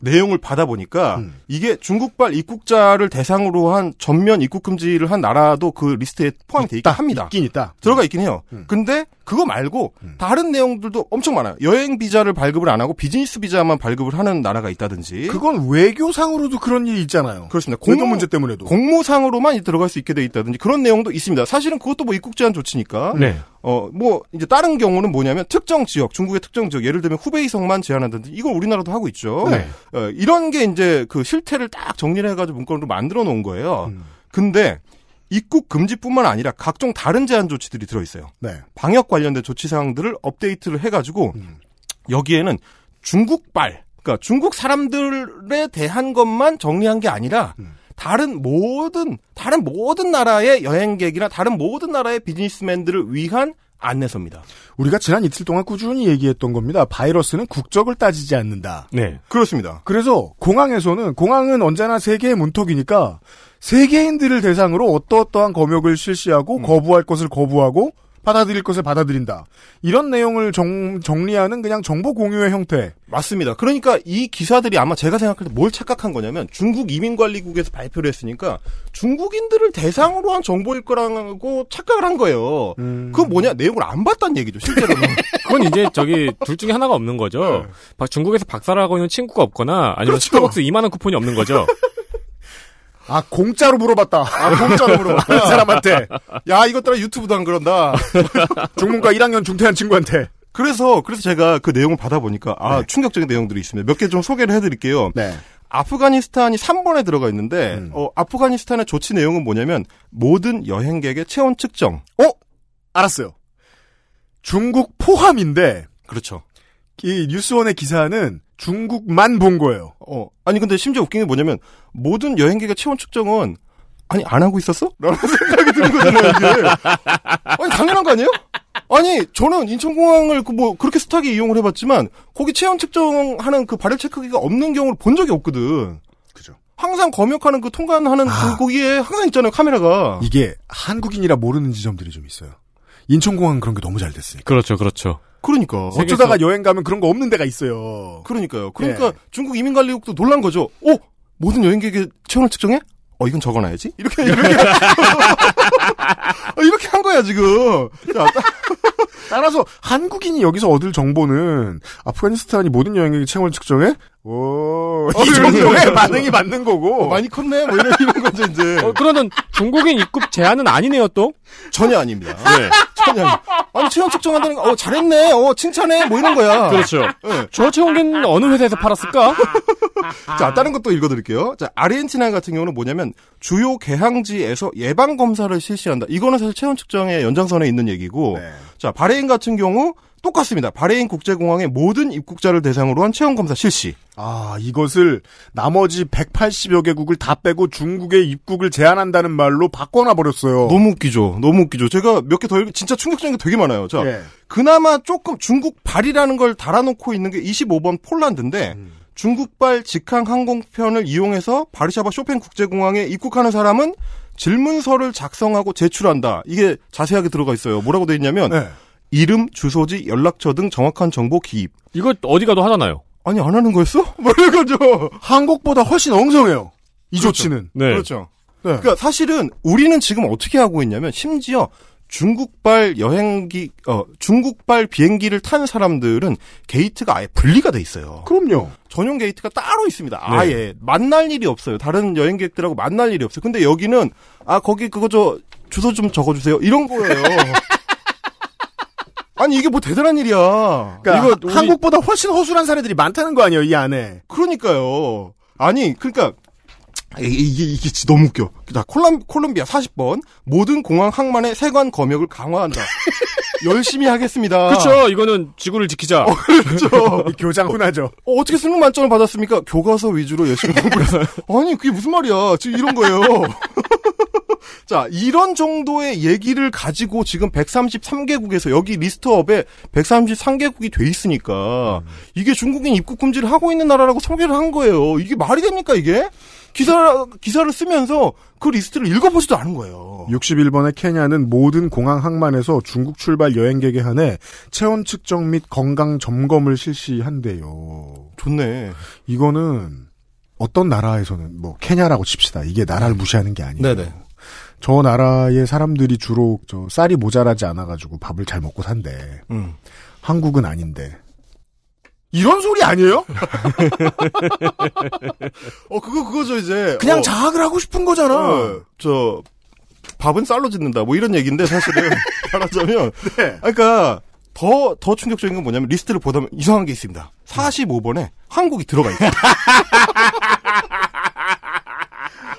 내용을 받아보니까 음. 이게 중국발 입국자를 대상으로 한 전면 입국 금지를 한 나라도 그 리스트에 포함이 돼 있긴 합니다. 있긴 있다. 들어가 있긴 해요. 음. 근데 그거 말고 다른 내용들도 엄청 많아요. 여행 비자를 발급을 안 하고 비즈니스 비자만 발급을 하는 나라가 있다든지. 그건 외교상으로도 그런 일이 있잖아요. 그렇습니다. 외교 문제 때문에도. 공무상으로만 들어갈 수 있게 돼 있다든지 그런 내용도 있습니다. 사실은 그것도 뭐 입국 제한 조치니까. 네. 어, 뭐, 이제 다른 경우는 뭐냐면 특정 지역, 중국의 특정 지역, 예를 들면 후베이성만 제한한다든지 이걸 우리나라도 하고 있죠. 네. 어, 이런 게 이제 그 실태를 딱 정리를 해가지고 문건으로 만들어 놓은 거예요. 음. 근데 입국 금지뿐만 아니라 각종 다른 제한 조치들이 들어 있어요. 네. 방역 관련된 조치 사항들을 업데이트를 해가지고 음. 여기에는 중국발, 그러니까 중국 사람들에 대한 것만 정리한 게 아니라 음. 다른 모든 다른 모든 나라의 여행객이나 다른 모든 나라의 비즈니스맨들을 위한 안내서입니다. 우리가 지난 이틀 동안 꾸준히 얘기했던 겁니다. 바이러스는 국적을 따지지 않는다. 네. 그렇습니다. 그래서 공항에서는 공항은 언제나 세계의 문턱이니까 세계인들을 대상으로 어떠어떠한 검역을 실시하고 음. 거부할 것을 거부하고 받아들일 것을 받아들인다. 이런 내용을 정, 정리하는 그냥 정보 공유의 형태. 맞습니다. 그러니까 이 기사들이 아마 제가 생각할 때 뭘 착각한 거냐면 중국 이민관리국에서 발표를 했으니까 중국인들을 대상으로 한 정보일 거라고 착각을 한 거예요. 그건 뭐냐 내용을 안 봤다는 얘기죠 실제로는. 그건 이제 저기 둘 중에 하나가 없는 거죠. 박- 중국에서 박사를 하고 있는 친구가 없거나 아니면 그렇죠. 스타벅스 2만 원 쿠폰이 없는 거죠. 아 공짜로 물어봤다. 아 공짜로 물어봤다. 이 사람한테 야 이것들아 유튜브도 안 그런다. 중문과 1학년 중퇴한 친구한테. 그래서 그래서 제가 그 내용을 받아보니까 아 충격적인 내용들이 있습니다. 몇 개 좀 소개를 해드릴게요. 네. 아프가니스탄이 3번에 들어가 있는데 음. 어, 아프가니스탄의 조치 내용은 뭐냐면 모든 여행객의 체온 측정. 어? 알았어요. 중국 포함인데 그렇죠. 이 뉴스원의 기사는 중국만 본 거예요. 어 아니 근데 심지어 웃긴 게 뭐냐면 모든 여행객의 체온 측정은 아니 안 하고 있었어? 라는 생각이 드는 거잖아요 이게. 아니 당연한 거 아니에요? 아니 저는 인천공항을 그 뭐 그렇게 숱하게 이용을 해봤지만 거기 체온 측정하는 그 발열 체크기가 없는 경우를 본 적이 없거든. 그죠. 항상 검역하는 그 통관하는 아. 그 거기에 항상 있잖아요 카메라가. 이게 한국인이라 모르는 지점들이 좀 있어요. 인천공항 그런 게 너무 잘 됐으니까. 그렇죠, 그렇죠. 그러니까 어쩌다가 여행 가면 그런 거 없는 데가 있어요. 그러니까요. 그러니까 예. 중국 이민관리국도 놀란 거죠. 어? 모든 여행객의 체온을 측정해? 어, 이건 적어놔야지? 이렇게, 이렇게. 어, 이렇게 한 거야, 지금. 자, 따- 따라서 한국인이 여기서 얻을 정보는 아프가니스탄이 모든 여행객의 체온을 측정해? 오, 이 정도의 반응이 맞는 거고. 어, 많이 컸네? 뭐 이런, 이런 거죠, 이제. 어, 그러는 중국인 입국 제한은 아니네요, 또? 전혀 아닙니다. 네. 아닙니다. 아니, 체온 측정한다는 거, 어, 잘했네. 어, 칭찬해. 뭐 이런 거야. 그렇죠. 네. 저 체온계는 어느 회사에서 팔았을까? 자, 다른 것도 읽어드릴게요. 자, 아르헨티나 같은 경우는 뭐냐면, 주요 개항지에서 예방검사를 실시한다. 이거는 사실 체온 측정의 연장선에 있는 얘기고, 네. 자, 바레인 같은 경우, 똑같습니다. 바레인 국제공항의 모든 입국자를 대상으로 한 체온검사 실시. 아, 이것을 나머지 180여 개국을 다 빼고 중국의 입국을 제한한다는 말로 바꿔놔 버렸어요. 너무 웃기죠. 너무 웃기죠. 제가 몇 개 더, 읽- 진짜 충격적인 게 되게 많아요. 자, 예. 그나마 조금 중국 발이라는 걸 달아놓고 있는 게 25번 폴란드인데, 음. 중국발 직항 항공편을 이용해서 바르샤바 쇼팽 국제공항에 입국하는 사람은 질문서를 작성하고 제출한다. 이게 자세하게 들어가 있어요. 뭐라고 돼 있냐면, 네. 이름, 주소지, 연락처 등 정확한 정보 기입. 이거 어디 가도 하잖아요. 아니, 안 하는 거였어? 뭐 이런 거죠. 한국보다 훨씬 엉성해요. 이 그렇죠. 조치는. 네. 그렇죠. 네. 그러니까 사실은 우리는 지금 어떻게 하고 있냐면 심지어 중국발 여행기 어 중국발 비행기를 탄 사람들은 게이트가 아예 분리가 돼 있어요. 그럼요. 전용 게이트가 따로 있습니다. 아예 만날 일이 없어요. 다른 여행객들하고 만날 일이 없어요. 근데 여기는 아 거기 그거 저 주소 좀 적어주세요. 이런 거예요. 아니 이게 뭐 대단한 일이야. 그러니까 이거 우리- 한국보다 훨씬 허술한 사례들이 많다는 거 아니에요, 이 안에. 그러니까요. 아니, 그러니까 이게 이게, 너무 웃겨. 자, 콜람, 콜롬비아 40번 모든 공항 항만의 세관 검역을 강화한다. 열심히 하겠습니다. 그렇죠. 이거는 지구를 지키자. 그렇죠. 교장 훈하죠. 어, 어떻게 수능 만점을 받았습니까? 교과서 위주로 열심히 공부했어요. 아니, 그게 무슨 말이야. 지금 이런 거예요. 자, 이런 정도의 얘기를 가지고 지금 133개국에서 여기 list up에 133개국이 돼 있으니까 이게 중국인 입국 금지를 하고 있는 나라라고 소개를 한 거예요. 이게 말이 됩니까, 이게? 기사, 기사를 쓰면서 그 리스트를 읽어보지도 않은 거예요. 61번의 케냐는 모든 공항 항만에서 중국 출발 여행객에 한해 체온 측정 및 건강 점검을 실시한대요. 좋네. 이거는 어떤 나라에서는 뭐 케냐라고 칩시다. 이게 나라를 무시하는 게 아니에요. 네네. 저 나라의 사람들이 주로 저 쌀이 모자라지 않아가지고 밥을 잘 먹고 산대. 음. 한국은 아닌데. 이런 소리 아니에요? 어, 그거, 그거죠, 이제. 그냥 어, 자학을 하고 싶은 거잖아. 어, 저, 밥은 쌀로 짓는다. 뭐 이런 얘기인데, 사실은. 말하자면. 네. 그러니까, 더, 더 충격적인 건 뭐냐면, 리스트를 보다 보면 이상한 게 있습니다. 45번에 한국이 들어가 있어요.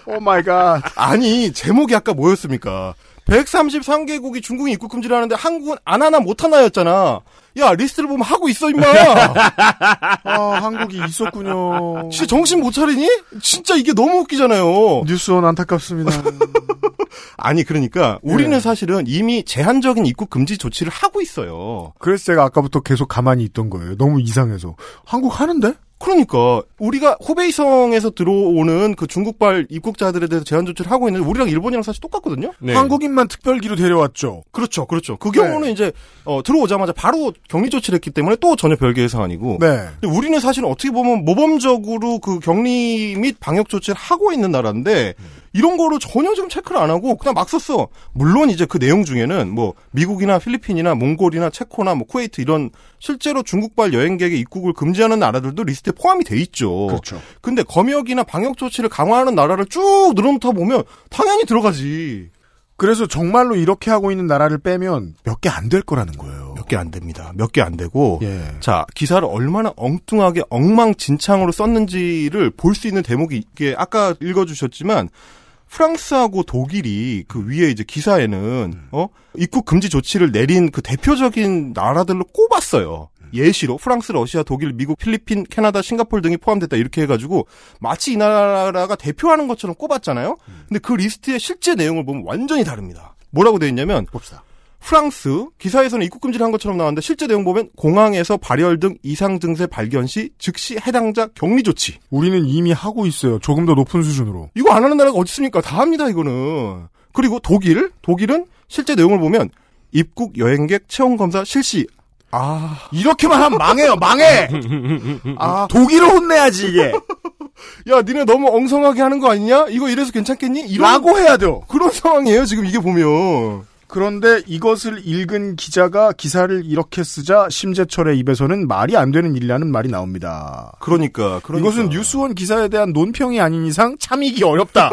Oh my god. 아니, 제목이 아까 뭐였습니까? 133개국이 중국인 입국 금지를 하는데 한국은 안 하나 못 하나였잖아. 야, 리스트를 보면 하고 있어, 임마! 아, 한국이 있었군요. 진짜 정신 못 차리니? 진짜 이게 너무 웃기잖아요. 뉴스원 안타깝습니다. 아니, 그러니까, 우리는 예. 사실은 이미 제한적인 입국 금지 조치를 하고 있어요. 그래서 제가 아까부터 계속 가만히 있던 거예요. 너무 이상해서. 한국 하는데? 그러니까 우리가 후베이성에서 들어오는 그 중국발 입국자들에 대해서 제한 조치를 하고 있는데 우리랑 일본이랑 사실 똑같거든요. 네. 한국인만 특별기로 데려왔죠. 그렇죠, 그렇죠. 그 경우는 이제 어, 들어오자마자 바로 격리 조치를 했기 때문에 또 전혀 별개의 사안이고. 네. 근데 우리는 사실은 어떻게 보면 모범적으로 그 격리 및 방역 조치를 하고 있는 나라인데 이런 거를 전혀 지금 체크를 안 하고 그냥 막 썼어. 물론 이제 그 내용 중에는 뭐 미국이나 필리핀이나 몽골이나 체코나 뭐 쿠웨이트 이런 실제로 중국발 여행객의 입국을 금지하는 나라들도 리스트에 포함이 돼 있죠. 그렇죠. 근데 검역이나 방역 조치를 강화하는 나라를 쭉 늘어놓다 보면 당연히 들어가지. 그래서 정말로 이렇게 하고 있는 나라를 빼면 몇 개 안 될 거라는 거예요. 몇 개 안 됩니다. 몇 개 안 되고. 예. 자, 기사를 얼마나 엉뚱하게 엉망진창으로 썼는지를 볼 수 있는 대목이 이게 아까 읽어주셨지만 프랑스하고 독일이 그 위에 이제 기사에는 어 입국 금지 조치를 내린 그 대표적인 나라들로 꼽았어요. 예시로 프랑스, 러시아, 독일, 미국, 필리핀, 캐나다, 싱가폴 등이 포함됐다 이렇게 해가지고 마치 이 나라가 대표하는 것처럼 꼽았잖아요. 근데 그 리스트의 실제 내용을 보면 완전히 다릅니다. 뭐라고 되어 있냐면 봅시다. 프랑스 기사에서는 입국 금지를 한 것처럼 나왔는데 실제 내용 보면 공항에서 발열 등 이상 증세 발견 시 즉시 해당자 격리 조치. 우리는 이미 하고 있어요. 조금 더 높은 수준으로. 이거 안 하는 나라가 어디 있습니까? 다 합니다, 이거는. 그리고 독일, 독일은 실제 내용을 보면 입국 여행객 체온 검사 실시. 아 이렇게만 하면 망해요, 망해. 아 독일을 혼내야지 이게. 야, 니네 너무 엉성하게 하는 거 아니냐? 이거 이래서 괜찮겠니? 이런 라고 해야 돼요. 그런 상황이에요, 지금 이게 보면. 그런데 이것을 읽은 기자가 기사를 이렇게 쓰자 심재철의 입에서는 말이 안 되는 일이라는 말이 나옵니다. 그러니까, 그러니까. 이것은 뉴스원 기사에 대한 논평이 아닌 이상 참이기 어렵다.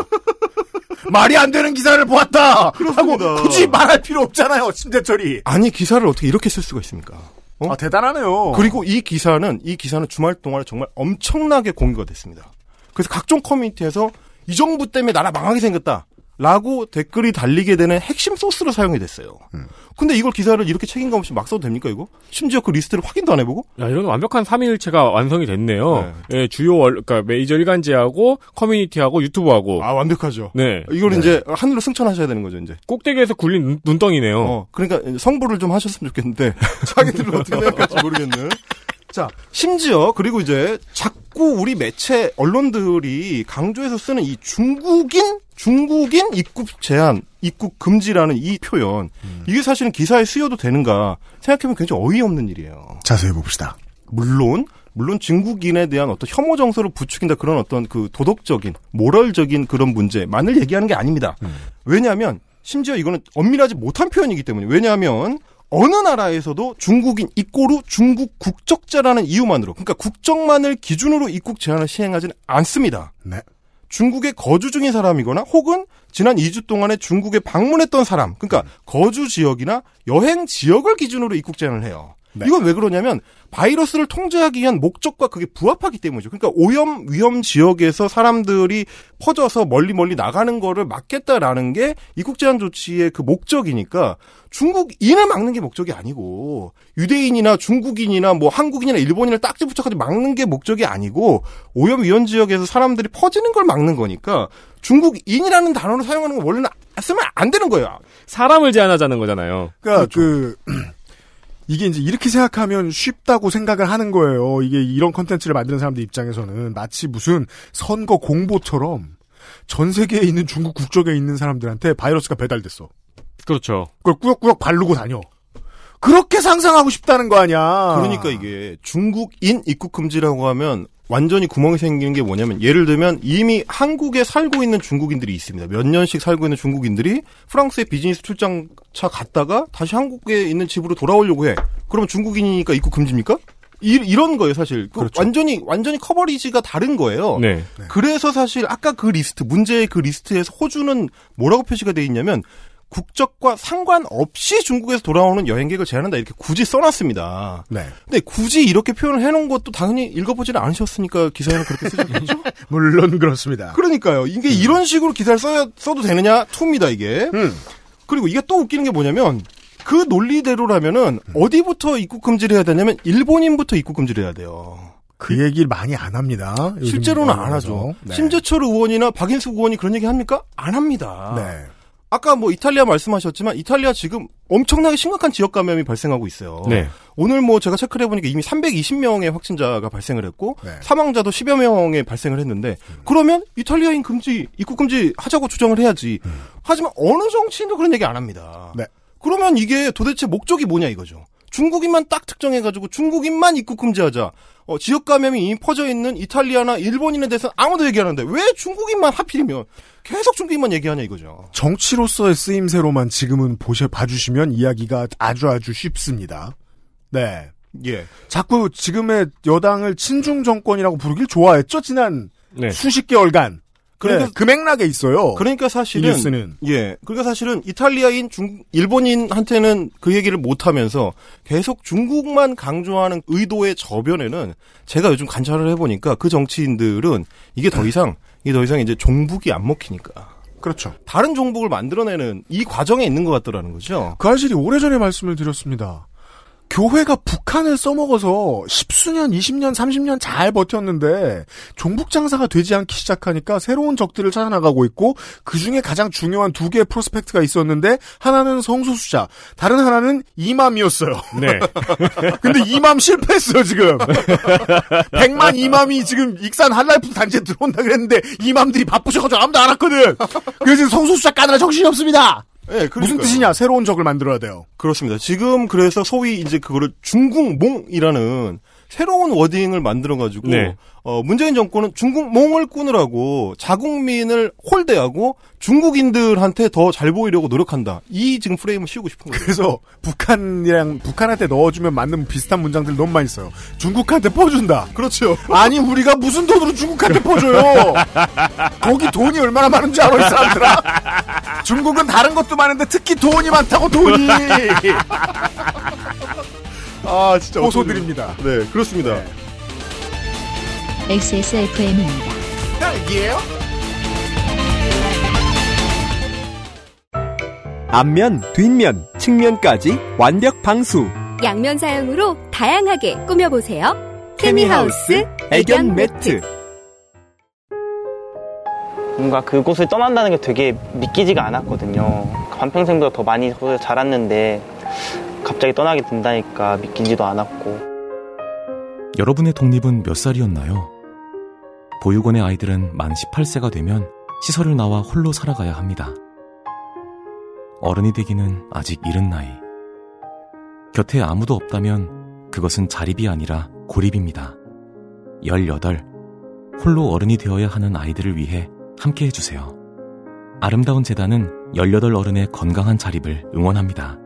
말이 안 되는 기사를 보았다. 그렇습니다. 하고 굳이 말할 필요 없잖아요, 심재철이. 아니, 기사를 어떻게 이렇게 쓸 수가 있습니까? 어? 아 대단하네요. 그리고 이 기사는 이 기사는 주말 동안에 정말 엄청나게 공유가 됐습니다. 그래서 각종 커뮤니티에서 이 정부 때문에 나라 망하게 생겼다. 라고 댓글이 달리게 되는 핵심 소스로 사용이 됐어요. 근데 이걸 기사를 이렇게 책임감 없이 막 써도 됩니까, 이거? 심지어 그 리스트를 확인도 안 해보고? 야, 이런 완벽한 삼위일체가 완성이 됐네요. 예, 주요 월, 그러니까 메이저 일간지하고 커뮤니티하고 유튜브하고. 아, 완벽하죠. 네. 이걸 네. 이제 하늘로 승천하셔야 되는 거죠, 이제. 꼭대기에서 굴린 눈, 눈덩이네요. 어, 그러니까 성부를 좀 하셨으면 좋겠는데 자기들은 어떻게 생각할지 모르겠는. 자, 심지어 그리고 이제 자꾸 우리 매체 언론들이 강조해서 쓰는 이 중국인 중국인 입국 제한, 입국 금지라는 이 표현 이게 사실은 기사에 쓰여도 되는가 생각해보면 굉장히 어이없는 일이에요. 자세히 봅시다. 물론 물론 중국인에 대한 어떤 혐오 정서를 부추긴다 그런 어떤 그 도덕적인 모럴적인 그런 문제만을 얘기하는 게 아닙니다. 왜냐하면 심지어 이거는 엄밀하지 못한 표현이기 때문에 왜냐하면 어느 나라에서도 중국인 이꼬르 중국 국적자라는 이유만으로 그러니까 국적만을 기준으로 입국 제한을 시행하지는 않습니다. 네. 중국에 거주 중인 사람이거나 혹은 지난 2주 동안에 중국에 방문했던 사람, 그러니까 거주 지역이나 여행 지역을 기준으로 입국 제한을 해요. 이건 왜 그러냐면 바이러스를 통제하기 위한 목적과 그게 부합하기 때문이죠. 그러니까 오염 위험 지역에서 사람들이 퍼져서 멀리 멀리 나가는 거를 막겠다라는 게 입국 제한 조치의 그 목적이니까 중국인을 막는 게 목적이 아니고 유대인이나 중국인이나 뭐 한국인이나 일본인을 딱지 붙여가지고 막는 게 목적이 아니고 오염 위험 지역에서 사람들이 퍼지는 걸 막는 거니까 중국인이라는 단어를 사용하는 건 원래는 쓰면 안 되는 거예요. 사람을 제한하자는 거잖아요. 그러니까 그 이게 이제 이렇게 생각하면 쉽다고 생각을 하는 거예요. 이게 이런 컨텐츠를 만드는 사람들 입장에서는 마치 무슨 선거 공보처럼 전 세계에 있는 중국 국적에 있는 사람들한테 바이러스가 배달됐어. 그렇죠. 그걸 꾸역꾸역 바르고 다녀. 그렇게 상상하고 싶다는 거 아니야. 그러니까 이게 중국인 입국 금지라고 하면 완전히 구멍이 생기는 게 뭐냐면 예를 들면 이미 한국에 살고 있는 중국인들이 있습니다. 몇 년씩 살고 있는 중국인들이 프랑스에 비즈니스 출장차 갔다가 다시 한국에 있는 집으로 돌아오려고 해. 그러면 중국인이니까 입국 금지입니까? 이, 런 거예요, 사실. 그 완전히, 완전히 coverage가 다른 거예요. 네. 그래서 사실 아까 그 리스트, 문제의 그 리스트에서 호주는 뭐라고 표시가 돼 있냐면 국적과 상관없이 중국에서 돌아오는 여행객을 제한한다 이렇게 굳이 써놨습니다. 네. 근데 굳이 이렇게 표현을 해놓은 것도 당연히 읽어보지는 않으셨으니까 기사에는 그렇게 쓰셨겠죠? 물론 그렇습니다. 그러니까요. 이게 이런 식으로 기사를 써야, 써도 되느냐? 투입니다, 이게. 그리고 이게 또 웃기는 게 뭐냐면 그 논리대로라면은 어디부터 입국 금지를 해야 되냐면 일본인부터 입국 금지를 해야 돼요. 그 얘기를 많이 안 합니다. 실제로는 안. 하죠. 네. 심재철 의원이나 박인숙 의원이 그런 얘기 합니까? 안 합니다. 네. 아까 뭐 이탈리아 말씀하셨지만 이탈리아 지금 엄청나게 심각한 지역 감염이 발생하고 있어요. 네. 오늘 뭐 제가 체크를 해보니까 이미 320명의 확진자가 발생을 했고 네. 사망자도 10여 명의 발생을 했는데 그러면 이탈리아인 금지 입국 금지 하자고 주장을 해야지. 하지만 어느 정치인도 그런 얘기 안 합니다. 네. 그러면 이게 도대체 목적이 뭐냐 이거죠. 중국인만 딱 특정해가지고 중국인만 입국 금지하자. 어, 지역 감염이 이미 퍼져 있는 이탈리아나 일본인에 대해서는 아무도 얘기 하는데 왜 중국인만 하필이면 계속 중국인만 얘기하냐 이거죠. 정치로서의 쓰임새로만 지금은 보셔 봐주시면 이야기가 아주 아주 쉽습니다. 네. 예. 자꾸 지금의 여당을 친중 정권이라고 부르길 좋아했죠 지난 네. 수십 개월간. 그러니까- 네, 그 맥락에 있어요. 그러니까 사실은 이 뉴스는. 예. 그러니까 사실은 이탈리아인 중 일본인한테는 그 얘기를 못 하면서 계속 중국만 강조하는 의도의 저변에는 제가 요즘 관찰을 해 보니까 그 정치인들은 이게 더 이상 이게 더 이상 이제 종북이 안 먹히니까 그렇죠. 다른 종북을 만들어내는 이 과정에 있는 것 같더라는 거죠. 그 사실이 오래전에 말씀을 드렸습니다. 교회가 북한을 써먹어서 십수년, 20년, 30년 잘 버텼는데 종북 장사가 되지 않기 시작하니까 새로운 적들을 찾아나가고 있고 그 중에 가장 중요한 두 개의 프로스펙트가 있었는데 하나는 성소수자, 다른 하나는 이맘이었어요. 네. 근데 이맘 실패했어요 지금. 백만 이맘이 지금 익산 한라이프 단지에 들어온다 그랬는데 이맘들이 바쁘셔가지고 아무도 안 왔거든. 그래서 성소수자 까느라 정신이 없습니다. 예, 무슨 그러니까요. 뜻이냐? 새로운 적을 만들어야 돼요. 그렇습니다. 지금 그래서 소위 이제 그거를 중국몽이라는 새로운 워딩을 만들어가지고 네. 어, 문재인 정권은 중국 몽을 꾸느라고 자국민을 홀대하고 중국인들한테 더 잘 보이려고 노력한다. 이 지금 프레임을 씌우고 싶은 거예요. 그래서 북한이랑 북한한테 넣어주면 맞는 비슷한 문장들 너무 많이 써요. 중국한테 퍼준다. 그렇죠. 아니 우리가 무슨 돈으로 중국한테 퍼줘요? 거기 돈이 얼마나 많은지 알아 이 사람들아. 중국은 다른 것도 많은데 특히 돈이 많다고 돈이. 아 진짜 호소드립니다. 네 그렇습니다. XSFM입니다. 딸기예요? 앞면, 뒷면, 측면까지 완벽 방수. 양면 사용으로 다양하게 꾸며보세요. 케미하우스 애견 매트. 뭔가 그곳을 떠난다는 게 되게 믿기지가 않았거든요. 반평생보다 더 많이 자랐는데 갑자기 떠나게 된다니까 믿기지도 않았고. 여러분의 독립은 몇 살이었나요? 보육원의 아이들은 만 18세가 되면 시설을 나와 홀로 살아가야 합니다. 어른이 되기는 아직 이른 나이. 곁에 아무도 없다면 그것은 자립이 아니라 고립입니다. 18. 홀로 어른이 되어야 하는 아이들을 위해 함께 해주세요. 아름다운 재단은 18 어른의 건강한 자립을 응원합니다.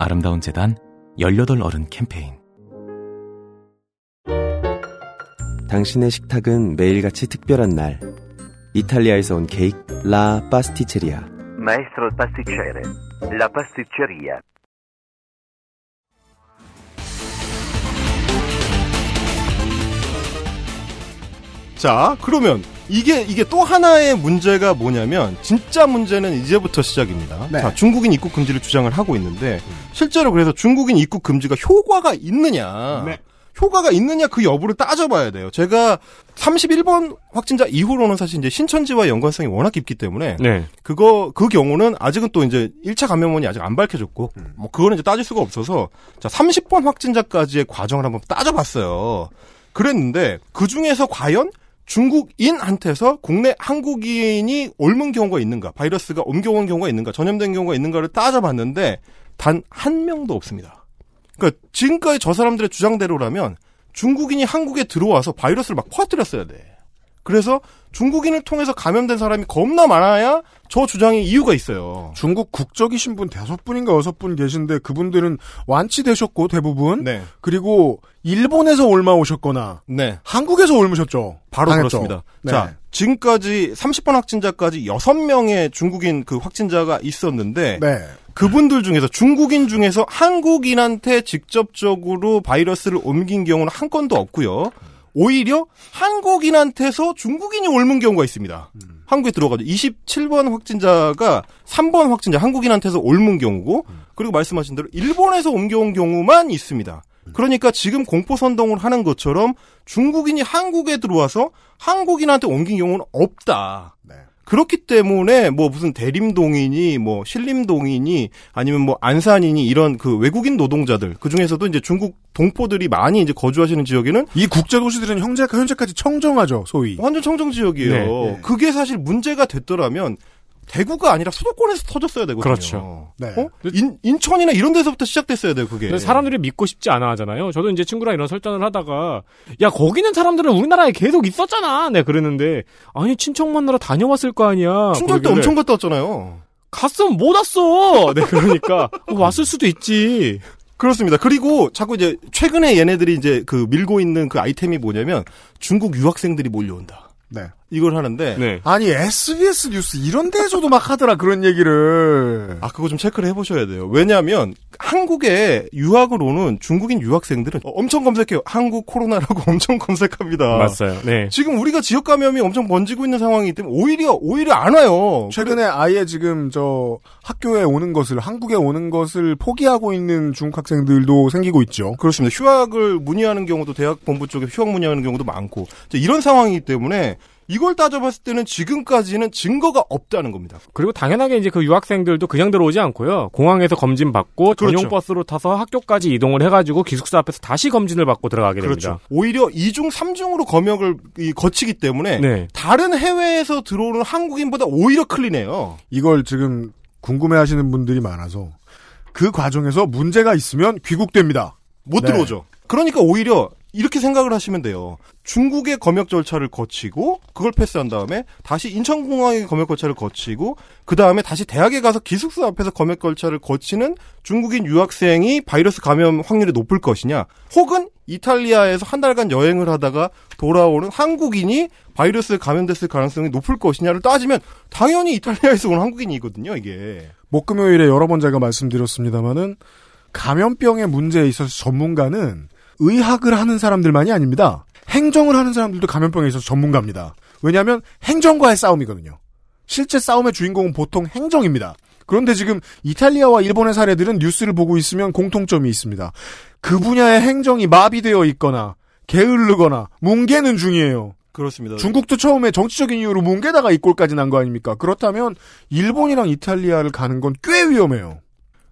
아름다운 재단 18 어른 캠페인. 당신의 식탁은 매일같이 특별한 날. 이탈리아에서 온 케이크 라 파스티체리아. Maestro il pasticcere. La pasticceria. 자, 그러면 이게 이게 또 하나의 문제가 뭐냐면 진짜 문제는 이제부터 시작입니다. 네. 자, 중국인 입국 금지를 주장을 하고 있는데 실제로 그래서 중국인 입국 금지가 효과가 있느냐? 네. 효과가 있느냐 그 여부를 따져봐야 돼요. 제가 31번 확진자 이후로는 사실 이제 신천지와 연관성이 워낙 깊기 때문에 네. 그거 그 경우는 아직은 또 이제 1차 감염원이 아직 안 밝혀졌고 뭐 그거는 이제 따질 수가 없어서 자 30번 확진자까지의 과정을 한번 따져봤어요. 그랬는데 그 중에서 과연 중국인한테서 국내 한국인이 옮은 경우가 있는가, 바이러스가 옮겨온 경우가 있는가, 전염된 경우가 있는가를 따져봤는데 단 한 명도 없습니다. 그러니까 지금까지 저 사람들의 주장대로라면 중국인이 한국에 들어와서 바이러스를 막 퍼뜨렸어야 돼. 그래서 중국인을 통해서 감염된 사람이 겁나 많아야 저 주장에 이유가 있어요. 중국 국적이신 분 다섯 분인가 여섯 분 계신데 그분들은 완치되셨고 대부분 네. 그리고 일본에서 옮아 오셨거나 네. 한국에서 옮으셨죠. 바로 당했죠. 그렇습니다. 네. 자, 지금까지 30번 확진자까지 6명의 중국인 그 확진자가 있었는데 네. 그분들 중에서 중국인 중에서 한국인한테 직접적으로 바이러스를 옮긴 경우는 한 건도 없고요. 오히려 한국인한테서 중국인이 옮은 경우가 있습니다. 한국에 들어가죠. 27번 확진자가 3번 확진자 한국인한테서 옮은 경우고 그리고 말씀하신 대로 일본에서 옮겨온 경우만 있습니다. 그러니까 지금 공포 선동을 하는 것처럼 중국인이 한국에 들어와서 한국인한테 옮긴 경우는 없다. 그렇기 때문에 뭐 무슨 대림동이니 뭐 신림동이니 아니면 뭐 안산이니 이런 그 외국인 노동자들 그 중에서도 이제 중국 동포들이 많이 이제 거주하시는 지역에는 이 국제 도시들은 현재 현재까지 청정하죠, 소위. 완전 청정 지역이에요. 네, 네. 그게 사실 문제가 됐더라면 대구가 아니라 수도권에서 터졌어야 되거든요. 그렇죠. 네. 어? 인, 인천이나 이런 데서부터 시작됐어야 돼요, 그게. 사람들이 믿고 싶지 않아 하잖아요. 저도 이제 친구랑 이런 설전을 하다가 야 거기는 사람들은 우리나라에 계속 있었잖아. 네 그러는데 아니 친척 만나러 다녀왔을 거 아니야. 춘절 때 엄청 갔다 왔잖아요. 갔으면 못 왔어. 네 그러니까 어, 왔을 수도 있지. 그렇습니다. 그리고 자꾸 이제 최근에 얘네들이 이제 그 밀고 있는 그 아이템이 뭐냐면 중국 유학생들이 몰려온다. 네. 이걸 하는데 네. 아니 SBS 뉴스 이런 데에서도 막 하더라 그런 얘기를. 아 그거 좀 체크를 해보셔야 돼요. 왜냐하면 한국에 유학을 오는 중국인 유학생들은 어, 엄청 검색해요. 한국 코로나라고 엄청 검색합니다. 맞아요. 네. 지금 우리가 지역 감염이 엄청 번지고 있는 상황이기 때문에 오히려 오히려 안 와요. 최근에 아예 지금 저 학교에 오는 것을 한국에 오는 것을 포기하고 있는 중국 학생들도 생기고 있죠. 그렇습니다. 휴학을 문의하는 경우도 대학 본부 쪽에 휴학 문의하는 경우도 많고 이런 상황이기 때문에 이걸 따져봤을 때는 지금까지는 증거가 없다는 겁니다. 그리고 당연하게 이제 그 유학생들도 그냥 들어오지 않고요. 공항에서 검진 받고 전용 그렇죠. 버스로 타서 학교까지 이동을 해가지고 기숙사 앞에서 다시 검진을 받고 들어가게 됩니다. 그렇죠. 오히려 2중, 3중으로 검역을 이, 거치기 때문에 네. 다른 해외에서 들어오는 한국인보다 오히려 클린해요. 이걸 지금 궁금해하시는 분들이 많아서 그 과정에서 문제가 있으면 귀국됩니다. 못 네. 들어오죠. 그러니까 오히려 이렇게 생각을 하시면 돼요. 중국의 검역 절차를 거치고 그걸 패스한 다음에 다시 인천공항의 검역 절차를 거치고 그 다음에 다시 대학에 가서 기숙사 앞에서 검역 절차를 거치는 중국인 유학생이 바이러스 감염 확률이 높을 것이냐 혹은 이탈리아에서 한 달간 여행을 하다가 돌아오는 한국인이 바이러스에 감염됐을 가능성이 높을 것이냐를 따지면 당연히 이탈리아에서 온 한국인이거든요 이게 목금요일에 여러 번 제가 말씀드렸습니다마는 감염병의 문제에 있어서 전문가는 의학을 하는 사람들만이 아닙니다. 행정을 하는 사람들도 감염병에 있어서 전문가입니다. 왜냐하면 행정과의 싸움이거든요. 실제 싸움의 주인공은 보통 행정입니다. 그런데 지금 이탈리아와 일본의 사례들은 뉴스를 보고 있으면 공통점이 있습니다. 그 분야의 행정이 마비되어 있거나 게을르거나 뭉개는 중이에요. 그렇습니다. 중국도 처음에 정치적인 이유로 뭉개다가 이 꼴까지 난 거 아닙니까? 그렇다면 일본이랑 이탈리아를 가는 건 꽤 위험해요.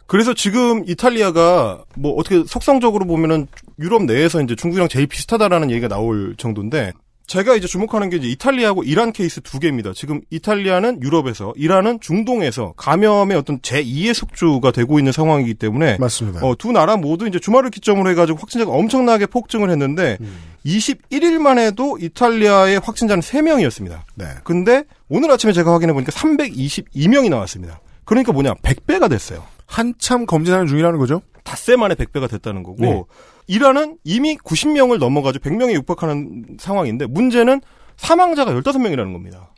그래서 지금 이탈리아가 뭐 어떻게 속성적으로 보면은 유럽 내에서 이제 중국이랑 제일 비슷하다라는 얘기가 나올 정도인데 제가 이제 주목하는 게 이제 이탈리아하고 이란 케이스 두 개입니다. 지금 이탈리아는 유럽에서, 이란은 중동에서 감염의 어떤 제2의 숙주가 되고 있는 상황이기 때문에 맞습니다. 어, 두 나라 모두 이제 주말을 기점으로 해가지고 확진자가 엄청나게 폭증을 했는데 21일만 해도 이탈리아의 확진자는 3명이었습니다. 네. 근데 오늘 아침에 제가 확인해 보니까 322명이 나왔습니다. 그러니까 뭐냐 100배가 됐어요. 한참 검진하는 중이라는 거죠? 닷새 만에 100배가 됐다는 거고 네. 이란은 이미 90명을 넘어가지고 100명에 육박하는 상황인데 문제는 사망자가 15명이라는 겁니다.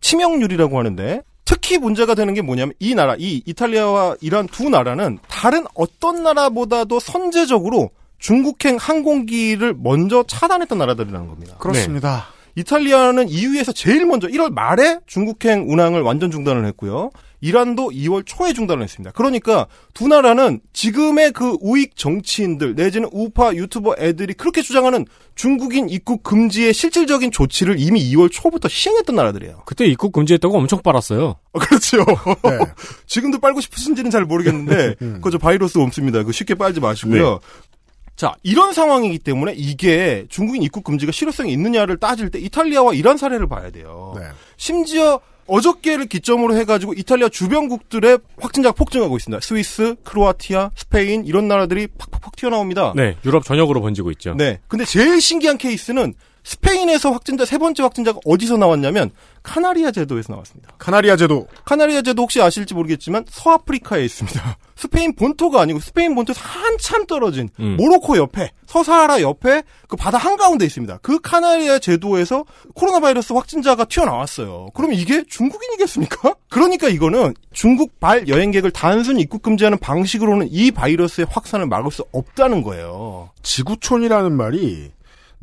치명률이라고 하는데 특히 문제가 되는 게 뭐냐면 이 나라, 이 이탈리아와 이란 두 나라는 다른 어떤 나라보다도 선제적으로 중국행 항공기를 먼저 차단했던 나라들이라는 겁니다. 그렇습니다. 네. 이탈리아는 EU에서 제일 먼저 1월 말에 중국행 운항을 완전 중단을 했고요. 이란도 2월 초에 중단을 했습니다. 그러니까 두 나라는 지금의 그 우익 정치인들 내지는 우파 유튜버 애들이 그렇게 주장하는 중국인 입국 금지의 실질적인 조치를 이미 2월 초부터 시행했던 나라들이에요. 그때 입국 금지했다고 엄청 빨았어요. 그렇죠. 지금도 빨고 싶으신지는 잘 모르겠는데 그저 바이러스 없습니다. 그 쉽게 빨지 마시고요. 자, 이런 상황이기 때문에 이게 중국인 입국 금지가 실효성이 있느냐를 따질 때 이탈리아와 이란 사례를 봐야 돼요. 심지어 어저께를 기점으로 해가지고 이탈리아 주변국들의 확진자가 폭증하고 있습니다. 스위스, 크로아티아, 스페인 이런 나라들이 팍팍팍 튀어나옵니다. 네, 유럽 전역으로 번지고 있죠. 네. 근데 제일 신기한 케이스는 스페인에서 확진자 세 번째 확진자가 어디서 나왔냐면 카나리아 제도에서 나왔습니다. 카나리아 제도. 카나리아 제도 혹시 아실지 모르겠지만 서아프리카에 있습니다. 스페인 본토가 아니고 스페인 본토에서 한참 떨어진 음. 모로코 옆에 서사하라 옆에 그 바다 한가운데 있습니다. 그 카나리아 제도에서 코로나 바이러스 확진자가 튀어나왔어요. 그러면 이게 중국인이겠습니까? 그러니까 이거는 중국 발 여행객을 단순 입국 금지하는 방식으로는 이 바이러스의 확산을 막을 수 없다는 거예요. 지구촌이라는 말이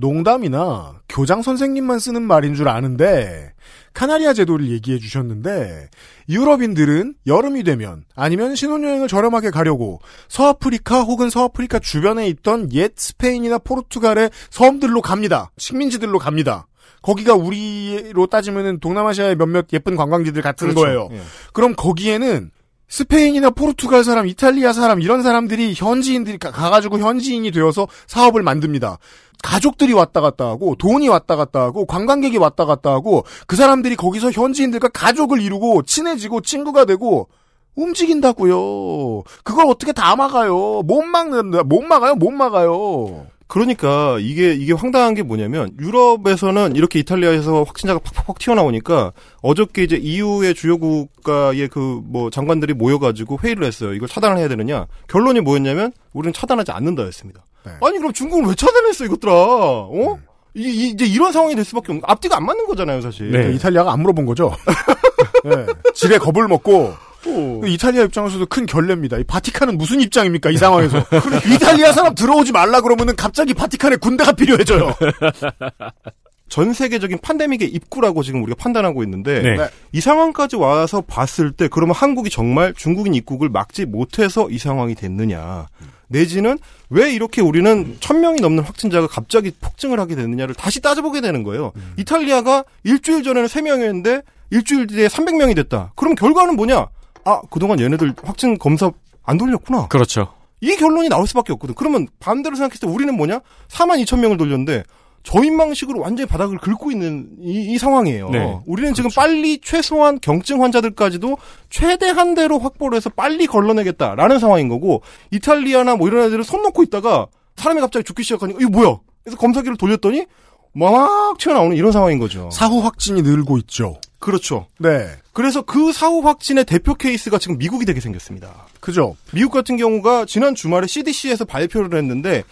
농담이나 교장 선생님만 쓰는 말인 줄 아는데 카나리아 제도를 얘기해 주셨는데 유럽인들은 여름이 되면 아니면 신혼여행을 저렴하게 가려고 서아프리카 혹은 서아프리카 주변에 있던 옛 스페인이나 포르투갈의 섬들로 갑니다. 식민지들로 갑니다. 거기가 우리로 따지면은 동남아시아의 몇몇 예쁜 관광지들 같은 그렇죠. 거예요. 예. 그럼 거기에는 스페인이나 포르투갈 사람, 이탈리아 사람 이런 사람들이 현지인들이 가- 가가지고 현지인이 되어서 사업을 만듭니다. 가족들이 왔다 갔다 하고 돈이 왔다 갔다 하고 관광객이 왔다 갔다 하고 그 사람들이 거기서 현지인들과 가족을 이루고 친해지고 친구가 되고 움직인다고요. 그걸 어떻게 다 막아요? 못 막는다. 못 막아요. 못 막아요. 그러니까 이게 이게 황당한 게 뭐냐면 유럽에서는 이렇게 이탈리아에서 확진자가 팍팍팍 튀어나오니까 어저께 이제 EU의 주요 국가의 그 뭐 장관들이 모여가지고 회의를 했어요. 이걸 차단을 해야 되느냐. 결론이 뭐였냐면 우리는 차단하지 않는다였습니다. 아니 그럼 중국은 왜 차단했어 이것들아? 어? 이, 이- 이제 이런 상황이 될 수밖에 없는 앞뒤가 안 맞는 거잖아요, 사실. 네, 이탈리아가 안 물어본 거죠. 네, 지레 겁을 먹고 그 이탈리아 입장에서도 큰 결례입니다. 이 바티칸은 무슨 입장입니까 이 상황에서? 이탈리아 사람 들어오지 말라 그러면은 갑자기 바티칸에 군대가 필요해져요. 전 세계적인 팬데믹의 입구라고 지금 우리가 판단하고 있는데 네. 이 상황까지 와서 봤을 때 그러면 한국이 정말 중국인 입국을 막지 못해서 이 상황이 됐느냐 내지는 왜 이렇게 우리는 천 명이 넘는 확진자가 갑자기 폭증을 하게 됐느냐를 다시 따져보게 되는 거예요. 이탈리아가 일주일 전에는 세 명이었는데 일주일 뒤에 300명이 됐다. 그럼 결과는 뭐냐? 아 그동안 얘네들 확진 검사 안 돌렸구나. 그렇죠. 이 결론이 나올 수밖에 없거든. 그러면 반대로 생각했을 때 우리는 뭐냐? 4만 2천 명을 돌렸는데 저인망식으로 완전히 바닥을 긁고 있는 이, 이 상황이에요. 네. 우리는 지금 빨리 최소한 경증 환자들까지도 최대한대로 확보를 해서 빨리 걸러내겠다라는 상황인 거고 이탈리아나 뭐 이런 애들은 손 놓고 있다가 사람이 갑자기 죽기 시작하니까 이거 뭐야? 그래서 검사기를 돌렸더니 막 튀어나오는 이런 상황인 거죠. 사후 확진이 늘고 있죠. 그렇죠. 네. 그래서 그 사후 확진의 대표 케이스가 지금 미국이 되게 생겼습니다. 그죠. 미국 같은 경우가 지난 주말에 CDC에서 발표를 했는데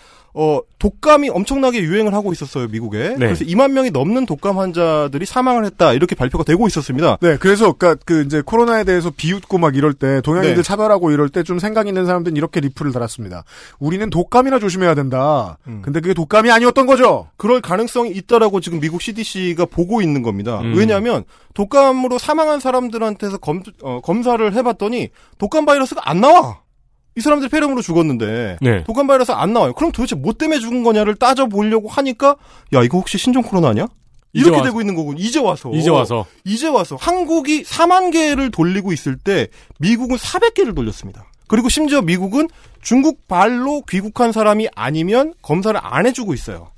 어, 독감이 엄청나게 유행을 하고 있었어요, 미국에. 그래서 2만 명이 넘는 독감 환자들이 사망을 했다, 이렇게 발표가 되고 있었습니다. 네, 그래서 그니까 그 이제 코로나에 대해서 비웃고 막 이럴 때 동양인들 네. 차별하고 이럴 때 좀 생각 있는 사람들은 이렇게 리플을 달았습니다. 우리는 독감이나 조심해야 된다. 음. 근데 그게 독감이 아니었던 거죠. 그럴 가능성이 있다라고 지금 미국 CDC가 보고 있는 겁니다. 음. 왜냐하면 독감으로 사망한 사람들한테서 검, 어, 검사를 해봤더니 독감 바이러스가 안 나와. 이 사람들이 폐렴으로 죽었는데 네. 독감 바이러스 안 나와요. 그럼 도대체 뭐 때문에 죽은 거냐를 따져 보려고 하니까 야 이거 혹시 신종 코로나 아니야? 이제 이렇게 와서. 되고 있는 거군. 이제 와서. 이제 와서. 이제 와서. 한국이 4만 개를 돌리고 있을 때 미국은 400개를 돌렸습니다. 그리고 심지어 미국은 중국 발로 귀국한 사람이 아니면 검사를 안 해주고 있어요.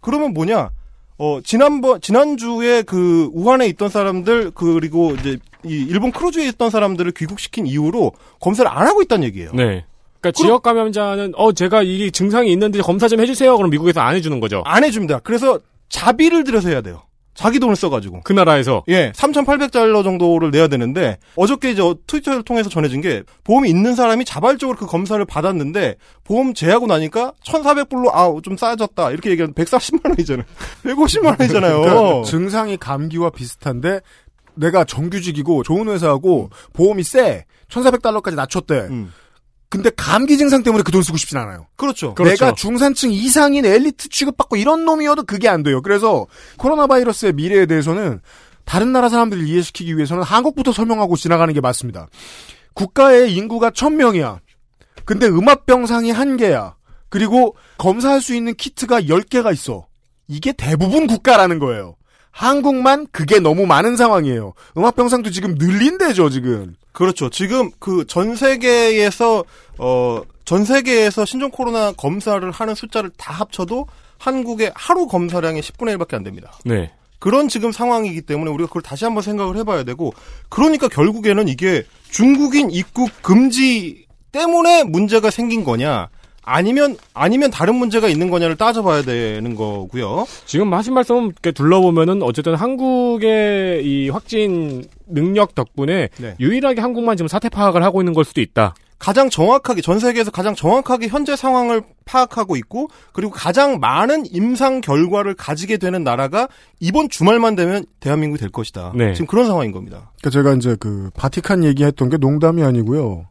그러면 뭐냐? 어, 지난번, 지난주에 그, 우한에 있던 사람들, 그리고 이제, 이 일본 크루즈에 있던 사람들을 귀국시킨 이후로 검사를 안 하고 있다는 얘기예요. 네. 그러니까 지역 감염자는 어 제가 이게 증상이 있는데 검사 좀 해주세요. 그럼 미국에서 안 해주는 거죠. 안 해줍니다. 그래서 자비를 들여서 해야 돼요. 자기 돈을 써가지고. 그 나라에서 예, 3,800달러 정도를 내야 되는데 어저께 이제 트위터를 통해서 전해진 게 보험이 있는 사람이 자발적으로 그 검사를 받았는데 보험 제하고 나니까 1,400불로 아 좀 싸졌다 이렇게 얘기하면 140만 원이잖아요. 150만 원이잖아요. 그러니까 증상이 감기와 비슷한데 내가 정규직이고 좋은 회사하고 보험이 세. 1,400달러까지 낮췄대. 근데 감기 증상 때문에 그 돈 쓰고 싶진 않아요. 그렇죠. 내가 중산층 이상인 엘리트 취급받고 이런 놈이어도 그게 안 돼요. 그래서 코로나 바이러스의 미래에 대해서는 다른 나라 사람들을 이해시키기 위해서는 한국부터 설명하고 지나가는 게 맞습니다. 국가의 인구가 1000명이야. 근데 음압병상이 한개야 그리고 검사할 수 있는 키트가 10개가 있어. 이게 대부분 국가라는 거예요. 한국만 그게 너무 많은 상황이에요. 음압병상도 지금 늘린대죠, 지금. 그렇죠. 지금 그 전 세계에서 어 전 세계에서 신종 코로나 검사를 하는 숫자를 다 합쳐도 한국의 하루 검사량의 10분의 1밖에 안 됩니다. 네. 그런 지금 상황이기 때문에 우리가 그걸 다시 한번 생각을 해봐야 되고 그러니까 결국에는 이게 중국인 입국 금지 때문에 문제가 생긴 거냐 아니면 아니면 다른 문제가 있는 거냐를 따져봐야 되는 거고요. 지금 하신 말씀 이렇게 둘러보면은 어쨌든 한국의 이 확진 능력 덕분에 네. 유일하게 한국만 지금 사태 파악을 하고 있는 걸 수도 있다. 가장 정확하게 전 세계에서 가장 정확하게 현재 상황을 파악하고 있고 그리고 가장 많은 임상 결과를 가지게 되는 나라가 이번 주말만 되면 대한민국이 될 것이다. 네. 지금 그런 상황인 겁니다. 그러니까 제가 이제 그 바티칸 얘기했던 게 농담이 아니고요.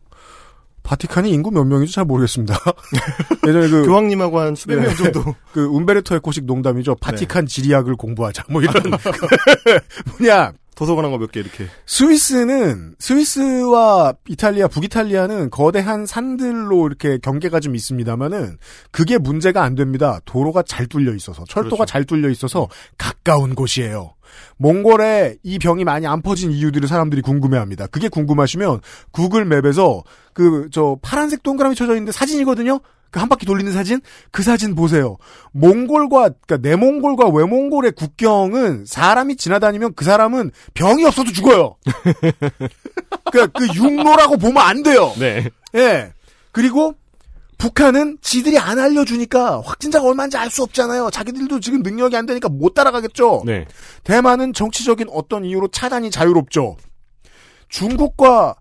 바티칸이 인구 몇 명인지 잘 모르겠습니다. 예전에 그 교황님하고 한 수백 명 정도. 그 움베르토 에코식 농담이죠. 바티칸 지리학을 공부하자. 뭐 이런 뭐냐 도서관 한 거 몇 개 이렇게. 스위스는 스위스와 이탈리아, 북이탈리아는 거대한 산들로 이렇게 경계가 좀 있습니다만은 그게 문제가 안 됩니다. 도로가 잘 뚫려 있어서 철도가 잘 뚫려 있어서 가까운 곳이에요. 몽골에 이 병이 많이 안 퍼진 이유들을 사람들이 궁금해합니다. 그게 궁금하시면 구글 맵에서 그 저 파란색 동그라미 쳐져 있는데 사진이거든요. 그 한 바퀴 돌리는 사진? 그 사진 보세요. 몽골과, 그니까 내몽골과 외몽골의 국경은 사람이 지나다니면 그 사람은 병이 없어도 죽어요. 그니까 그 육로라고 보면 안 돼요. 네. 예. 그리고 북한은 지들이 안 알려주니까 확진자가 얼마인지 알 수 없잖아요. 자기들도 지금 능력이 안 되니까 못 따라가겠죠. 네. 대만은 정치적인 어떤 이유로 차단이 자유롭죠. 중국과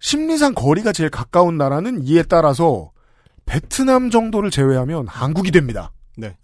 심리상 거리가 제일 가까운 나라는 이에 따라서 베트남 정도를 제외하면 한국이 됩니다. 네.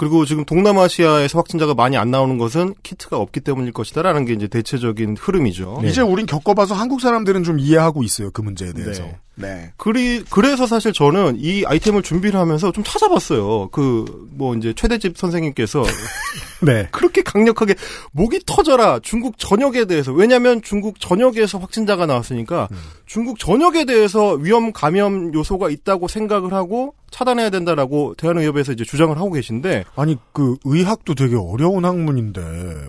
그리고 지금 동남아시아에서 확진자가 많이 안 나오는 것은 키트가 없기 때문일 것이다라는 게 이제 대체적인 흐름이죠. 이제 우린 겪어봐서 한국 사람들은 좀 이해하고 있어요. 그 문제에 대해서. 네. 네. 그리, 그래서 사실 저는 이 아이템을 준비를 하면서 좀 찾아봤어요. 그, 뭐, 이제, 최대집 선생님께서. 네. 그렇게 강력하게, 목이 터져라, 중국 전역에 대해서. 왜냐면 중국 전역에서 확진자가 나왔으니까, 음. 중국 전역에 대해서 위험 감염 요소가 있다고 생각을 하고, 차단해야 된다라고 대한의협에서 이제 주장을 하고 계신데. 아니, 그, 의학도 되게 어려운 학문인데,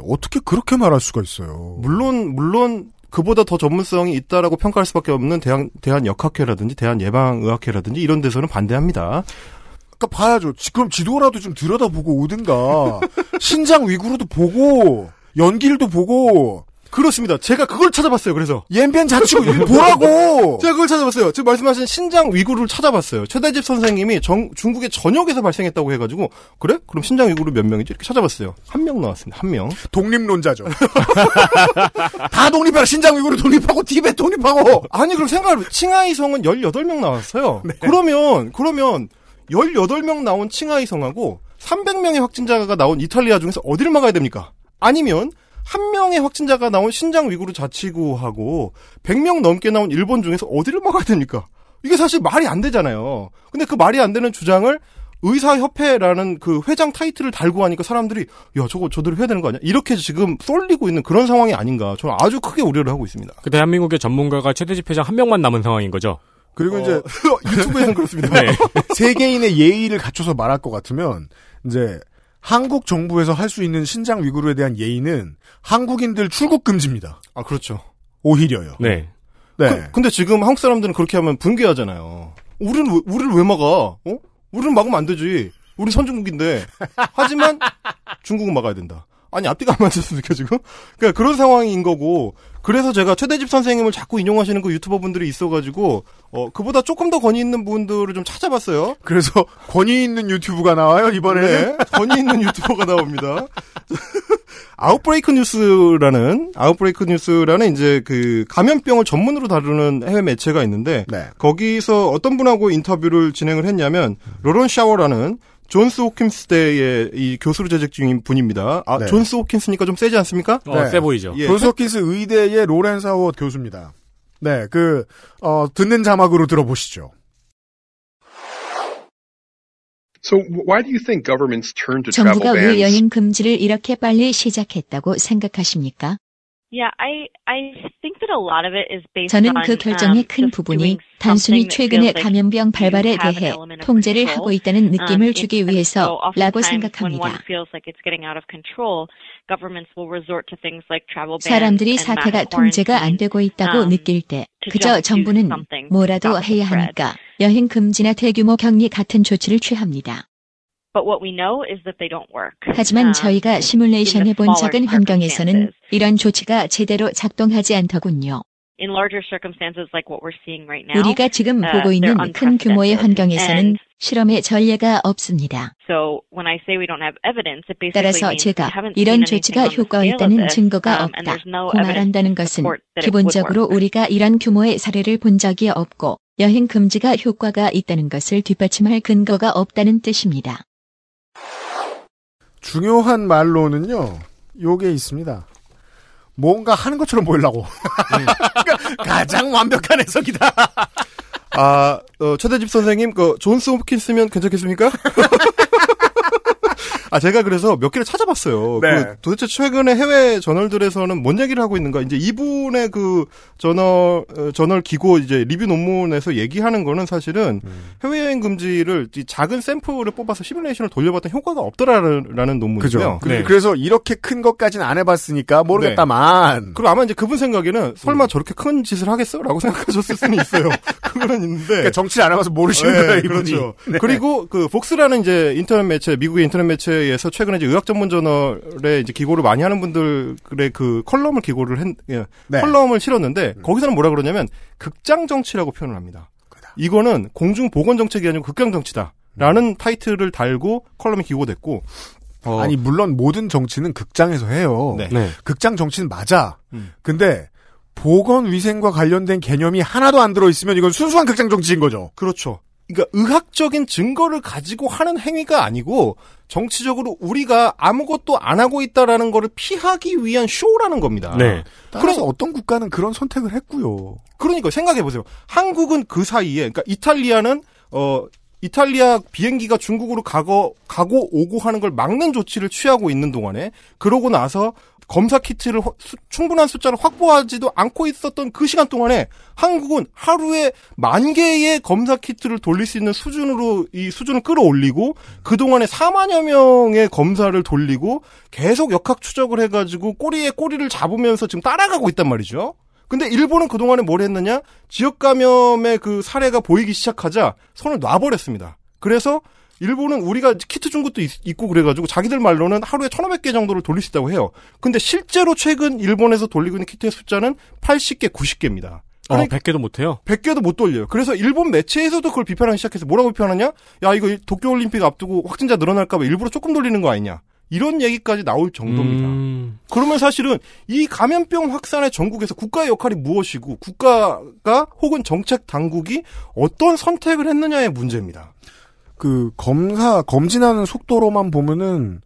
어떻게 그렇게 말할 수가 있어요? 물론, 물론, 그보다 더 전문성이 있다라고 평가할 수밖에 없는 대한, 대한 역학회라든지 대한 예방의학회라든지 이런 데서는 반대합니다. 그러니까 봐야죠. 지- 그럼 지도라도 좀 들여다보고 오든가. 신장 위구르도 보고 연길도 보고. 그렇습니다. 제가 그걸 찾아봤어요. 그래서 옌변 이거 뭐라고? 제가 그걸 찾아봤어요. 지금 말씀하신 신장 위구르를 찾아봤어요. 최대집 선생님이 정- 중국의 전역에서 발생했다고 해가지고 그래? 그럼 신장 위구르 몇 명이지? 이렇게 찾아봤어요. 한 명 나왔습니다. 한 명. 독립론자죠. 다 독립해라. 신장 위구르 독립하고 티베트 독립하고. 아니 그럼 생각을 칭하이성은 18명 나왔어요. 네. 그러면 그러면 18명 나온 칭하이성하고 300명의 확진자가 나온 이탈리아 중에서 어디를 막아야 됩니까? 아니면 한 명의 확진자가 나온 신장 위구르 자치구하고 100명 넘게 나온 일본 중에서 어디를 막아야 됩니까? 이게 사실 말이 안 되잖아요. 근데 그 말이 안 되는 주장을 의사협회라는 그 회장 타이틀을 달고 하니까 사람들이 야 저거 저대로 해야 되는 거 아니야? 이렇게 지금 쏠리고 있는 그런 상황이 아닌가 저는 아주 크게 우려를 하고 있습니다. 그 대한민국의 전문가가 최대집 회장 한 명만 남은 상황인 거죠. 그리고 어, 이제 유튜브에는 그렇습니다. 네. 세계인의 예의를 갖춰서 말할 것 같으면 이제 한국 정부에서 할 수 있는 신장 위구르에 대한 예의는 한국인들 출국 금지입니다. 아 그렇죠. 오히려요. 네. 네. 그, 근데 지금 한국 사람들은 그렇게 하면 분개하잖아요. 우리는 왜, 우리를 왜 막아? 어? 우리는 막으면 안 되지. 우리 선진국인데. 하지만 중국은 막아야 된다. 아니 앞뒤가 안 맞았습니까 지금? 그러니까 그런 상황인 거고. 그래서 제가 최대집 선생님을 자꾸 인용하시는 그 유튜버 분들이 있어가지고 어 그보다 조금 더 권위 있는 분들을 좀 찾아봤어요. 그래서 권위 있는 유튜버가 나와요 이번에는. 네, 권위 있는 유튜버가 나옵니다. Outbreak News라는 Outbreak News라는 이제 그 감염병을 전문으로 다루는 해외 매체가 있는데 네. 거기서 어떤 분하고 인터뷰를 진행을 했냐면 로런 샤워라는 존스 호킨스 대의 이 교수로 재직 중인 분입니다. 아 네. 존스 호킨스니까 좀 세지 않습니까? 어, 세 보이죠. 예. 존스 호킨스 의대의 로렌 사워 교수입니다. 네, 그, 어, 듣는 자막으로 들어보시죠. So why do you think governments turn to travel 정부가 왜 bans? 여행 금지를 이렇게 빨리 시작했다고 생각하십니까? Yeah, I I think that a lot of it is based 저는 그 결정의 um, 큰 부분이 단순히 최근의 감염병 발발에 대해 통제를. 하고 있다는 느낌을 Um, 주기 위해서라고 생각합니다. 사람들이 사태가 통제가 안. 되고 있다고 um, 느낄 때 그저 정부는 뭐라도 해야. 하니까 여행 금지나 대규모 격리 같은 조치를 취합니다. 하지만 Um, 저희가 시뮬레이션 해본 적은 환경에서는 이런 조치가 제대로 작동하지 않더군요. In larger circumstances like what we're seeing right now. 우리가 지금 uh, 보고 they're 있는 큰 규모의. 환경에서는 And 실험의 전례가 없습니다. So when I say we don't have evidence, it basically 따라서 means we 제가 haven't 이런 조치가 효과가 있다는 this, 증거가 um, and 없다. there's no 고 evidence 말한다는 것은 기본적으로. 우리가 이런 규모의 사례를 본 적이 없고 여행 금지가 효과가 있다는 것을 뒷받침할 근거가 없다는 뜻입니다. 중요한 말로는요, 요게 있습니다. 뭔가 하는 것처럼 보이려고. 그러니까 가장 완벽한 해석이다. 아, 어, 최대집 선생님, 그, 존스 홉킨스면 괜찮겠습니까? 아, 제가 그래서 몇 개를 찾아봤어요. 네. 그 도대체 최근에 해외 저널들에서는 뭔 얘기를 하고 있는가. 이제 이분의 그 저널, 어, 저널 기고 이제 리뷰 논문에서 얘기하는 거는 사실은 음. 해외 여행 금지를 이 작은 샘플을 뽑아서 시뮬레이션을 돌려봤더니 효과가 없더라라는 논문이고요. 그죠. 그, 래서 이렇게 큰 것까지는 안 해봤으니까 모르겠다만. 그리고 아마 이제 그분 생각에는 설마 저렇게 큰 짓을 하겠어? 라고 생각하셨을 수는 있어요. 그거는 있는데. 그러니까 정치를 안 해봐서 모르시는 네, 거예요, 이분이. 그렇죠. 네. 그리고 그 Vox라는 이제 인터넷 매체, 미국의 인터넷 매체 에서 최근에 이제 의학 전문 저널에 이제 기고를 많이 하는 분들의 그 컬럼을 기고를 했, 예, 네. 컬럼을 실었는데 거기서는 뭐라 그러냐면 극장 정치라고 표현을 합니다. 이거는 공중 보건 정책이 아니고 극장 정치다. 라는 타이틀을 달고 컬럼이 기고됐고 아니 물론 모든 정치는 극장에서 해요. 네. 극장 정치는 맞아. 음. 근데 보건 위생과 관련된 개념이 하나도 안 들어 있으면 이건 순수한 극장 정치인 거죠. 그렇죠. 그러니까 의학적인 증거를 가지고 하는 행위가 아니고 정치적으로 우리가 아무것도 안 하고 있다라는 거를 피하기 위한 쇼라는 겁니다. 네. 따라서 어떤 국가는 그런 선택을 했고요. 그러니까 생각해 보세요. 한국은 그 사이에 그러니까 이탈리아는 어 이탈리아 비행기가 중국으로 가고 가고 오고 하는 걸 막는 조치를 취하고 있는 동안에 그러고 나서 검사 키트를 허- 수- 충분한 숫자를 확보하지도 않고 있었던 그 시간 동안에 한국은 하루에 만 개의 검사 키트를 돌릴 수 있는 수준으로 이 수준을 끌어올리고 그 동안에 4만여 명의 검사를 돌리고 계속 역학 추적을 해가지고 꼬리에 꼬리를 잡으면서 지금 따라가고 있단 말이죠. 근데 일본은 그동안에 뭘 했느냐? 지역 감염의 그 사례가 보이기 시작하자 손을 놔버렸습니다. 그래서 일본은 우리가 키트 준 것도 있, 고 그래가지고 자기들 말로는 하루에 1,500개 정도를 돌릴 수 있다고 해요. 근데 실제로 최근 일본에서 돌리고 있는 키트의 숫자는 80개, 90개입니다. 어, 100개도 못해요? 100개도 못 돌려요. 그래서 일본 매체에서도 그걸 비판하기 시작해서 뭐라고 비판하냐? 야, 이거 도쿄올림픽 앞두고 확진자 늘어날까봐 일부러 조금 돌리는 거 아니냐? 이런 얘기까지 나올 정도입니다. 음. 그러면 사실은 이 감염병 확산의 전국에서 국가의 역할이 무엇이고 국가가 혹은 정책 당국이 어떤 선택을 했느냐의 문제입니다. 그 검사 검진하는 속도로만 보면은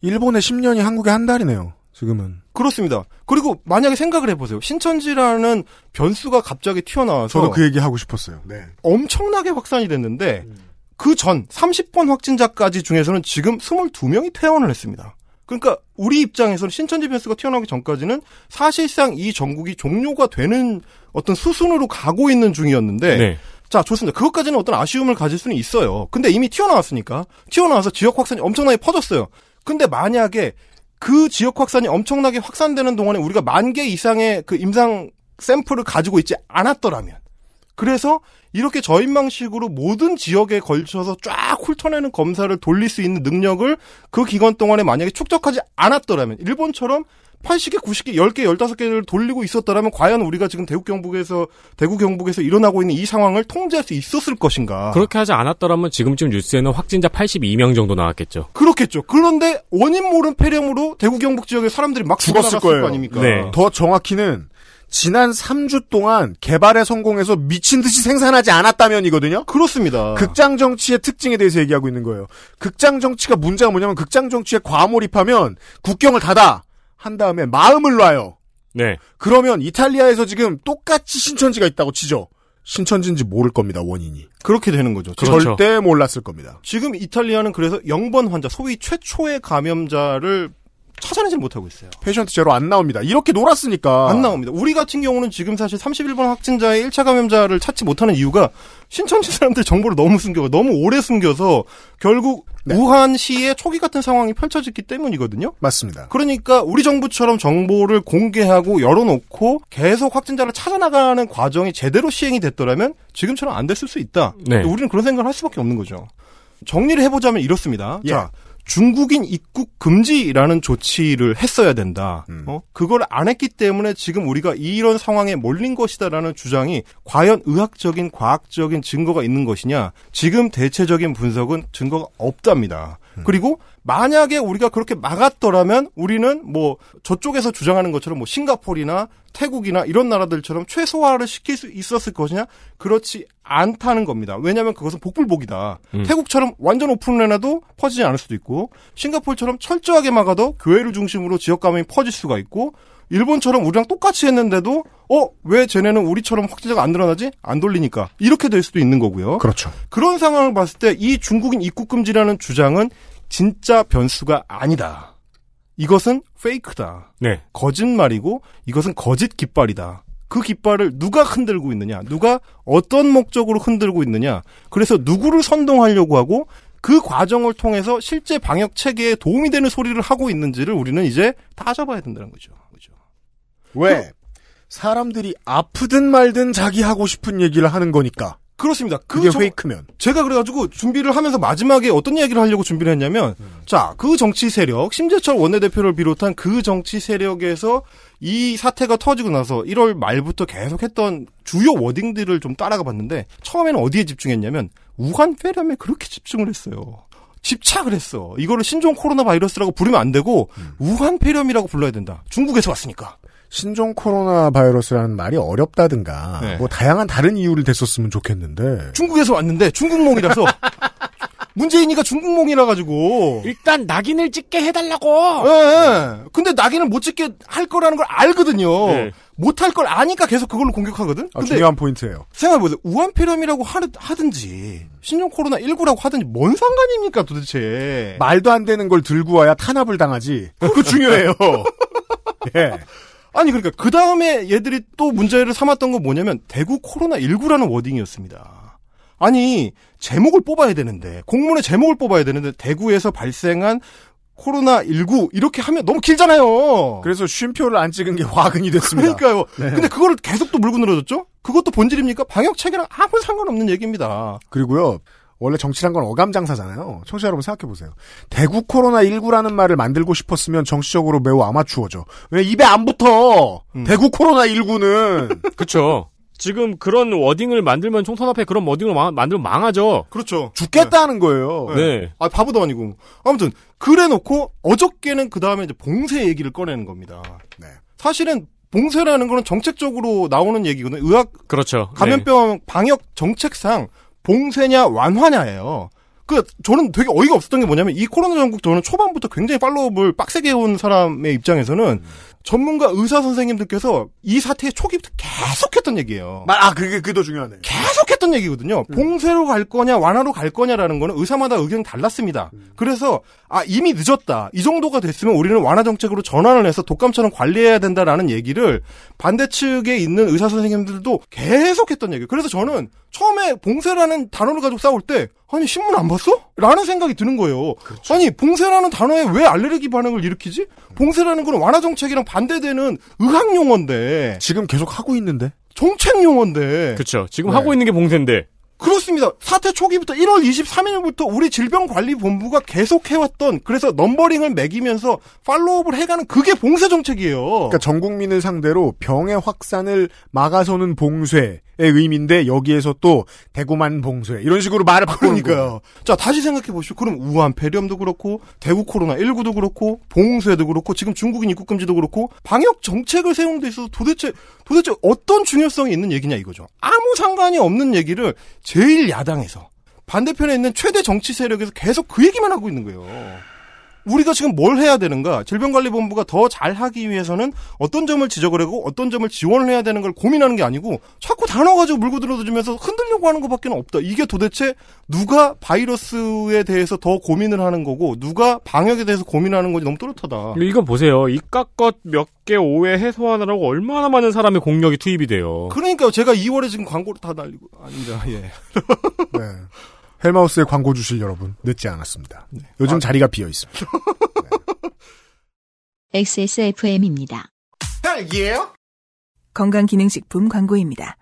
일본의 10년이 한국의 한 달이네요. 지금은. 그렇습니다. 그리고 만약에 생각을 해보세요. 신천지라는 변수가 갑자기 튀어나와서 저도 그 얘기 하고 싶었어요. 네. 엄청나게 확산이 됐는데 그 전 30번 확진자까지 중에서는 지금 22명이 퇴원을 했습니다. 그러니까 우리 입장에서는 신천지 변수가 튀어나오기 전까지는 사실상 이 전국이 종료가 되는 어떤 수순으로 가고 있는 중이었는데 네. 자, 좋습니다. 그것까지는 어떤 아쉬움을 가질 수는 있어요. 근데 이미 튀어나왔으니까. 튀어나와서 지역 확산이 엄청나게 퍼졌어요. 근데 만약에 그 지역 확산이 엄청나게 확산되는 동안에 우리가 만 개 이상의 그 임상 샘플을 가지고 있지 않았더라면. 그래서 이렇게 저인망식으로 모든 지역에 걸쳐서 쫙 훑어내는 검사를 돌릴 수 있는 능력을 그 기간 동안에 만약에 축적하지 않았더라면 일본처럼 80개, 90개, 10개, 15개를 돌리고 있었더라면 과연 우리가 지금 대구 경북에서 대구 경북에서 일어나고 있는 이 상황을 통제할 수 있었을 것인가? 그렇게 하지 않았더라면 지금쯤 뉴스에는 확진자 82명 정도 나왔겠죠. 그렇겠죠. 그런데 원인 모른 폐렴으로 대구 경북 지역의 사람들이 막 죽었을 거예요. 거 아닙니까? 네. 더 정확히는 지난 3주 동안 개발에 성공해서 미친 듯이 생산하지 않았다면이거든요. 그렇습니다. 극장 정치의 특징에 대해서 얘기하고 있는 거예요. 극장 정치가 문제가 뭐냐면 극장 정치에 과몰입하면 국경을 닫아 한 다음에 마음을 놔요. 네. 그러면 이탈리아에서 지금 똑같이 신천지가 있다고 치죠. 신천지인지 모를 겁니다, 원인이. 그렇게 되는 거죠. 그렇죠. 절대 몰랐을 겁니다. 지금 이탈리아는 그래서 0번 환자, 소위 최초의 감염자를 찾아내지 못하고 있어요. patient zero 안 나옵니다. 이렇게 놀았으니까. 안 나옵니다. 우리 같은 경우는 지금 사실 31번 확진자의 1차 감염자를 찾지 못하는 이유가 신천지 사람들 정보를 너무 숨겨서 너무 오래 숨겨서 결국 네. 우한시의 초기 같은 상황이 펼쳐졌기 때문이거든요. 맞습니다. 그러니까 우리 정부처럼 정보를 공개하고 열어놓고 계속 확진자를 찾아나가는 과정이 제대로 시행이 됐더라면 지금처럼 안 됐을 수 있다. 네. 우리는 그런 생각을 할 수밖에 없는 거죠. 정리를 해보자면 이렇습니다. 예. 자, 중국인 입국 금지라는 조치를 했어야 된다. 음. 어? 그걸 안 했기 때문에 지금 우리가 이런 상황에 몰린 것이다라는 주장이 과연 의학적인 과학적인 증거가 있는 것이냐? 지금 대체적인 분석은 증거가 없답니다. 음. 그리고 만약에 우리가 그렇게 막았더라면 우리는 뭐 저쪽에서 주장하는 것처럼 뭐 싱가포르나 태국이나 이런 나라들처럼 최소화를 시킬 수 있었을 것이냐? 그렇지 않다는 겁니다. 왜냐하면 그것은 복불복이다. 음. 태국처럼 완전 오픈을 해놔도 퍼지지 않을 수도 있고 싱가포르처럼 철저하게 막아도 교회를 중심으로 지역 감염이 퍼질 수가 있고 일본처럼 우리랑 똑같이 했는데도 어 왜 쟤네는 우리처럼 확진자가 안 늘어나지 안 돌리니까 이렇게 될 수도 있는 거고요. 그렇죠. 그런 상황을 봤을 때 이 중국인 입국 금지라는 주장은 진짜 변수가 아니다. 이것은 페이크다. 네. 거짓말이고 이것은 거짓 깃발이다. 그 깃발을 누가 흔들고 있느냐, 누가 어떤 목적으로 흔들고 있느냐, 그래서 누구를 선동하려고 하고 그 과정을 통해서 실제 방역 체계에 도움이 되는 소리를 하고 있는지를 우리는 이제 따져봐야 된다는 거죠. 그죠? 왜? 사람들이 아프든 말든 자기 하고 싶은 얘기를 하는 거니까. 그렇습니다. 그 그게 정- 페이크면. 제가 그래가지고 준비를 하면서 마지막에 어떤 이야기를 하려고 준비를 했냐면, 자, 그 정치 세력, 심재철 원내대표를 비롯한 그 정치 세력에서 이 사태가 터지고 나서 1월 말부터 계속 했던 주요 워딩들을 좀 따라가 봤는데, 처음에는 어디에 집중했냐면, 우한 폐렴에 그렇게 집중을 했어요. 집착을 했어. 이거를 신종 코로나 바이러스라고 부르면 안 되고, 우한 폐렴이라고 불러야 된다. 중국에서 왔으니까. 신종 코로나 바이러스라는 말이 어렵다든가 네. 뭐 다양한 다른 이유를 댔었으면 좋겠는데 중국에서 왔는데, 중국몽이라서, 문재인이가 중국몽이라 가지고, 일단 낙인을 찍게 해달라고. 예, 예. 근데 낙인을 못 찍게 할 거라는 걸 알거든요. 네. 못할 걸 아니까 계속 그걸로 공격하거든. 아, 근데 중요한 포인트예요. 생각해보세요. 우한폐렴이라고 하, 하든지 신종 코로나 19라고 하든지 뭔 상관입니까 도대체. 말도 안 되는 걸 들고 와야 탄압을 당하지. 그거 중요해요. 예. 아니 그러니까 그 다음에 얘들이 또 문제를 삼았던 건 뭐냐면 대구 코로나 19라는 워딩이었습니다. 아니 제목을 뽑아야 되는데 공문의 제목을 뽑아야 되는데 대구에서 발생한 코로나 19 이렇게 하면 너무 길잖아요. 그래서 쉼표를 안 찍은 게 화근이 됐습니다. 그러니까요. 네. 근데 그거를 계속 또 물고 늘어졌죠? 그것도 본질입니까? 방역 체계랑 아무 상관없는 얘기입니다. 그리고요. 원래 정치란 건 어감 장사잖아요. 청취자 여러분 생각해 보세요. 대구 코로나 19라는 말을 만들고 싶었으면 정치적으로 매우 아마추어죠. 왜 입에 안 붙어? 음. 대구 코로나 19는 그쵸. 지금 그런 워딩을 만들면 총선 앞에 그런 워딩을 마- 만들면 망하죠. 그렇죠. 죽겠다는 거예요. 네. 아, 바보도 아니고. 아무튼, 그래 놓고, 어저께는 그 다음에 이제 봉쇄 얘기를 꺼내는 겁니다. 네. 사실은, 봉쇄라는 거는 정책적으로 나오는 얘기거든요. 의학, 그렇죠. 감염병 방역 정책상 봉쇄냐 완화냐예요. 그 저는 되게 어이가 없었던 게 뭐냐면 이 코로나 전국 저는 초반부터 굉장히 팔로업을 빡세게 해온 사람의 입장에서는 전문가 의사 선생님들께서 이 사태의 초기부터 계속했던 얘기예요. 아 그게 그게 더 중요하네. 계속했던 얘기거든요. 봉쇄로 갈 거냐 완화로 갈 거냐라는 거는 의사마다 의견이 달랐습니다. 그래서 아 이미 늦었다. 이 정도가 됐으면 우리는 완화 정책으로 전환을 해서 독감처럼 관리해야 된다라는 얘기를 반대 측에 있는 의사 선생님들도 계속했던 얘기예요. 그래서 저는 처음에 봉쇄라는 단어를 가지고 싸울 때 아니 신문 안 봤어? 라는 생각이 드는 거예요. 아니 봉쇄라는 단어에 왜 알레르기 반응을 일으키지? 봉쇄라는 건 완화 정책이랑 반 대되는 의학 용어인데 지금 계속 하고 있는데 정책 용어인데 그렇죠. 지금 네. 하고 있는 게 봉쇄인데. 그렇습니다. 사태 초기부터 1월 23일부터 우리 질병관리본부가 계속 해왔던 그래서 넘버링을 매기면서 팔로업을 해가는 그게 봉쇄 정책이에요. 그러니까 전 국민을 상대로 병의 확산을 막아서는 봉쇄 의 의미인데 여기에서 또 대구만 봉쇄 이런 식으로 말을 바꾸는 거예요. 그러니까요. 자, 다시 생각해 보시오. 그럼 우한 폐렴도 그렇고, 대구 코로나 19도 그렇고, 봉쇄도 그렇고, 지금 중국인 입국 금지도 그렇고, 방역 정책을 세우는 데 있어서 도대체, 도대체 어떤 중요성이 있는 얘기냐 이거죠. 아무 상관이 없는 얘기를 제일 야당에서, 반대편에 있는 최대 정치 세력에서 계속 그 얘기만 하고 있는 거예요. 우리가 지금 뭘 해야 되는가? 질병관리본부가 더 잘하기 위해서는 어떤 점을 지적을 하고 어떤 점을 지원을 해야 되는 걸 고민하는 게 아니고 자꾸 단어 가지고 물고 들어주면서 흔들려고 하는 것밖에 없다. 이게 도대체 누가 바이러스에 대해서 더 고민을 하는 거고 누가 방역에 대해서 고민하는 건지 너무 또렷하다. 이건 보세요. 이깟것 몇 개 오해 해소하느라고 얼마나 많은 사람의 공력이 투입이 돼요. 그러니까요. 제가 2월에 지금 광고를 다 날리고 아닙니다. 예. 네. 헬마우스에 광고 주실 여러분 늦지 않았습니다. 요즘 아. 자리가 비어 있습니다. XSFM입니다. 헬기예요? 건강기능식품 광고입니다.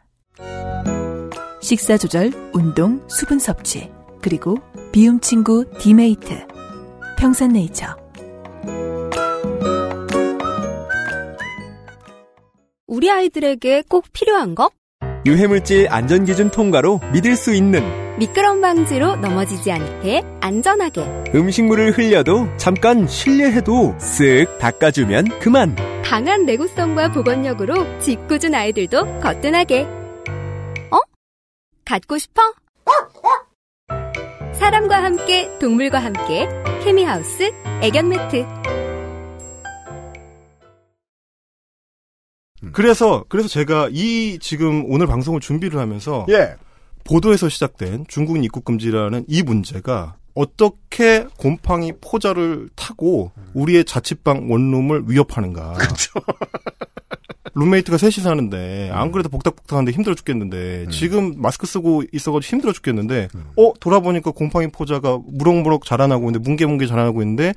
식사 조절, 운동, 수분 섭취, 그리고 비움 친구 디메이트. 평산네이처. 우리 아이들에게 꼭 필요한 거? 유해물질 안전기준 통과로 믿을 수 있는 미끄럼 방지로 넘어지지 않게 안전하게 음식물을 흘려도 잠깐 실례해도 쓱 닦아주면 그만. 강한 내구성과 복원력으로 짓궂은 아이들도 거뜬하게 어? 갖고 싶어? 사람과 함께 동물과 함께 케미하우스 애견 매트 그래서 그래서 제가 이 지금 오늘 방송을 준비를 하면서 보도에서 시작된 중국인 입국 금지라는 이 문제가 어떻게 곰팡이 포자를 타고 우리의 자취방 원룸을 위협하는가. 그렇죠. 룸메이트가 셋이 사는데 안 그래도 복닥복닥한데 힘들어 죽겠는데 지금 마스크 쓰고 있어가지고 힘들어 죽겠는데 어 돌아보니까 곰팡이 포자가 무럭무럭 자라나고 있는데 뭉게뭉게 자라나고 있는데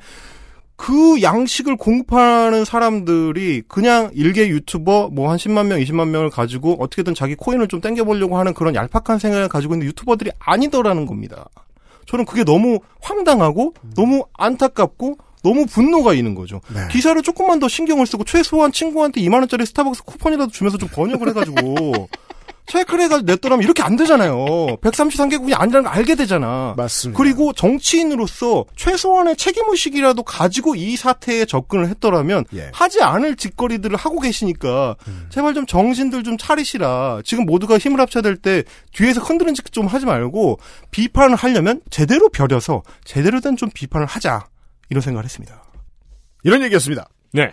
그 양식을 공급하는 사람들이 그냥 일개 유튜버 뭐 한 10만 명, 20만 명을 가지고 어떻게든 자기 코인을 좀 땡겨보려고 하는 그런 얄팍한 생각을 가지고 있는 유튜버들이 아니더라는 겁니다. 저는 그게 너무 황당하고 너무 안타깝고 너무 분노가 있는 거죠. 기사를 조금만 더 신경을 쓰고 최소한 친구한테 2만 원짜리 스타벅스 쿠폰이라도 주면서 좀 번역을 해가지고 체크를 해가지고 냈더라면 이렇게 안 되잖아요. 133개국이 아니라는 걸 알게 되잖아. 맞습니다. 그리고 정치인으로서 최소한의 책임의식이라도 가지고 이 사태에 접근을 했더라면 예. 하지 않을 짓거리들을 하고 계시니까 음. 제발 좀 정신들 좀 차리시라. 지금 모두가 힘을 합쳐야 될 때 뒤에서 흔드는 짓 좀 하지 말고 비판을 하려면 제대로 벼려서 제대로 된 좀 비판을 하자. 이런 생각을 했습니다. 이런 얘기였습니다. 네.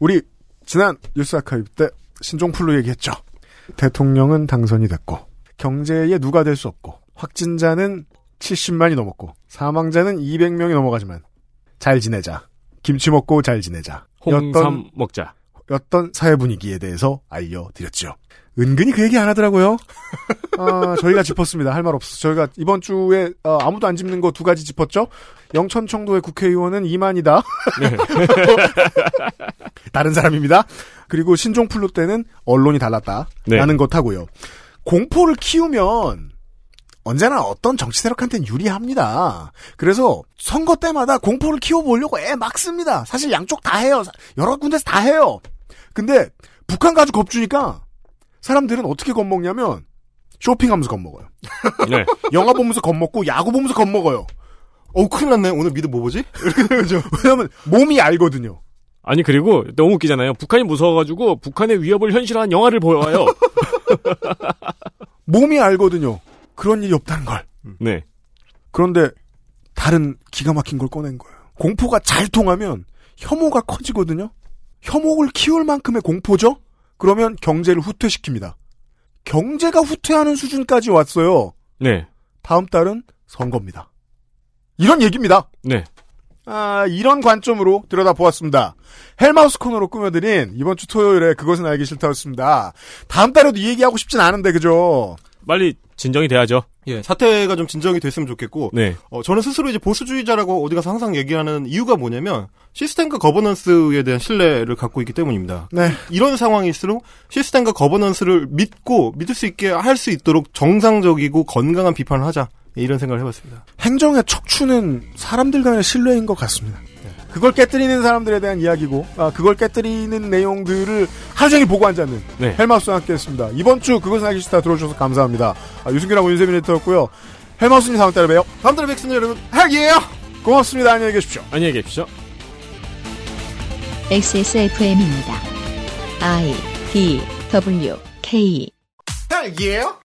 우리 지난 뉴스 아카이브 때 신종플루 얘기했죠. 대통령은 당선이 됐고 경제에 누가 될 수 없고 확진자는 70만이 넘었고 사망자는 200명이 넘어가지만 잘 지내자. 김치 먹고 잘 지내자. 홍삼 먹자. 였던 사회 분위기에 대해서 알려드렸죠. 은근히 그 얘기 안 하더라고요. 아, 저희가 짚었습니다. 할 말 없어. 저희가 이번 주에 어, 아무도 안 짚는 거 두 가지 짚었죠. 영천 청도의 국회의원은 이만이다. 다른 사람입니다. 그리고 신종 플루 때는 언론이 달랐다 라는 네. 것하고요. 공포를 키우면 언제나 어떤 정치 세력한테는 유리합니다. 그래서 선거 때마다 공포를 키워보려고 애 막 씁니다. 사실 양쪽 다 해요. 여러 군데서 다 해요. 근데 북한 가지고 겁주니까 사람들은 어떻게 겁먹냐면 쇼핑하면서 겁먹어요. 네. 영화 보면서 겁먹고 야구 보면서 겁먹어요. 어 큰일 났네. 오늘 미드 뭐 보지? 이렇게 되죠. 왜냐면 몸이 알거든요. 아니 그리고 너무 웃기잖아요. 북한이 무서워가지고 북한의 위협을 현실화한 영화를 보여요. 몸이 알거든요. 그런 일이 없다는 걸. 네. 그런데 다른 기가 막힌 걸 꺼낸 거예요. 공포가 잘 통하면 혐오가 커지거든요. 혐오를 키울 만큼의 공포죠? 그러면 경제를 후퇴시킵니다. 경제가 후퇴하는 수준까지 왔어요. 네. 다음 달은 선거입니다. 이런 얘기입니다. 네. 아, 이런 관점으로 들여다보았습니다. 헬마우스 코너로 꾸며드린 이번 주 토요일에 그것은 알기 싫다였습니다. 다음 달에도 이 얘기하고 싶진 않은데, 그죠? 빨리 진정이 돼야죠. 예, 사태가 좀 진정이 됐으면 좋겠고, 네. 어, 저는 스스로 이제 보수주의자라고 어디 가서 항상 얘기하는 이유가 뭐냐면, 시스템과 거버넌스에 대한 신뢰를 갖고 있기 때문입니다. 네. 이런 상황일수록 시스템과 거버넌스를 믿고, 믿을 수 있게 할 수 있도록 정상적이고 건강한 비판을 하자. 예, 이런 생각을 해봤습니다. 행정의 척추는 사람들 간의 신뢰인 것 같습니다. 그걸 깨뜨리는 사람들에 대한 이야기고, 아, 그걸 깨뜨리는 내용들을 하루 종일 보고 앉았는 네. 헬마우스와 함께 했습니다. 이번 주 그것은 알기 싫다 들어주셔서 감사합니다. 아, 유승균하고 윤세민 에디터였고요. 헬마우스님 다음 달에 봬요. 다음 달에 뵙겠습니다, 여러분. 헬기예요 고맙습니다. 안녕히 계십시오. 안녕히 계십시오. XSFM입니다. I D W K 헬기예요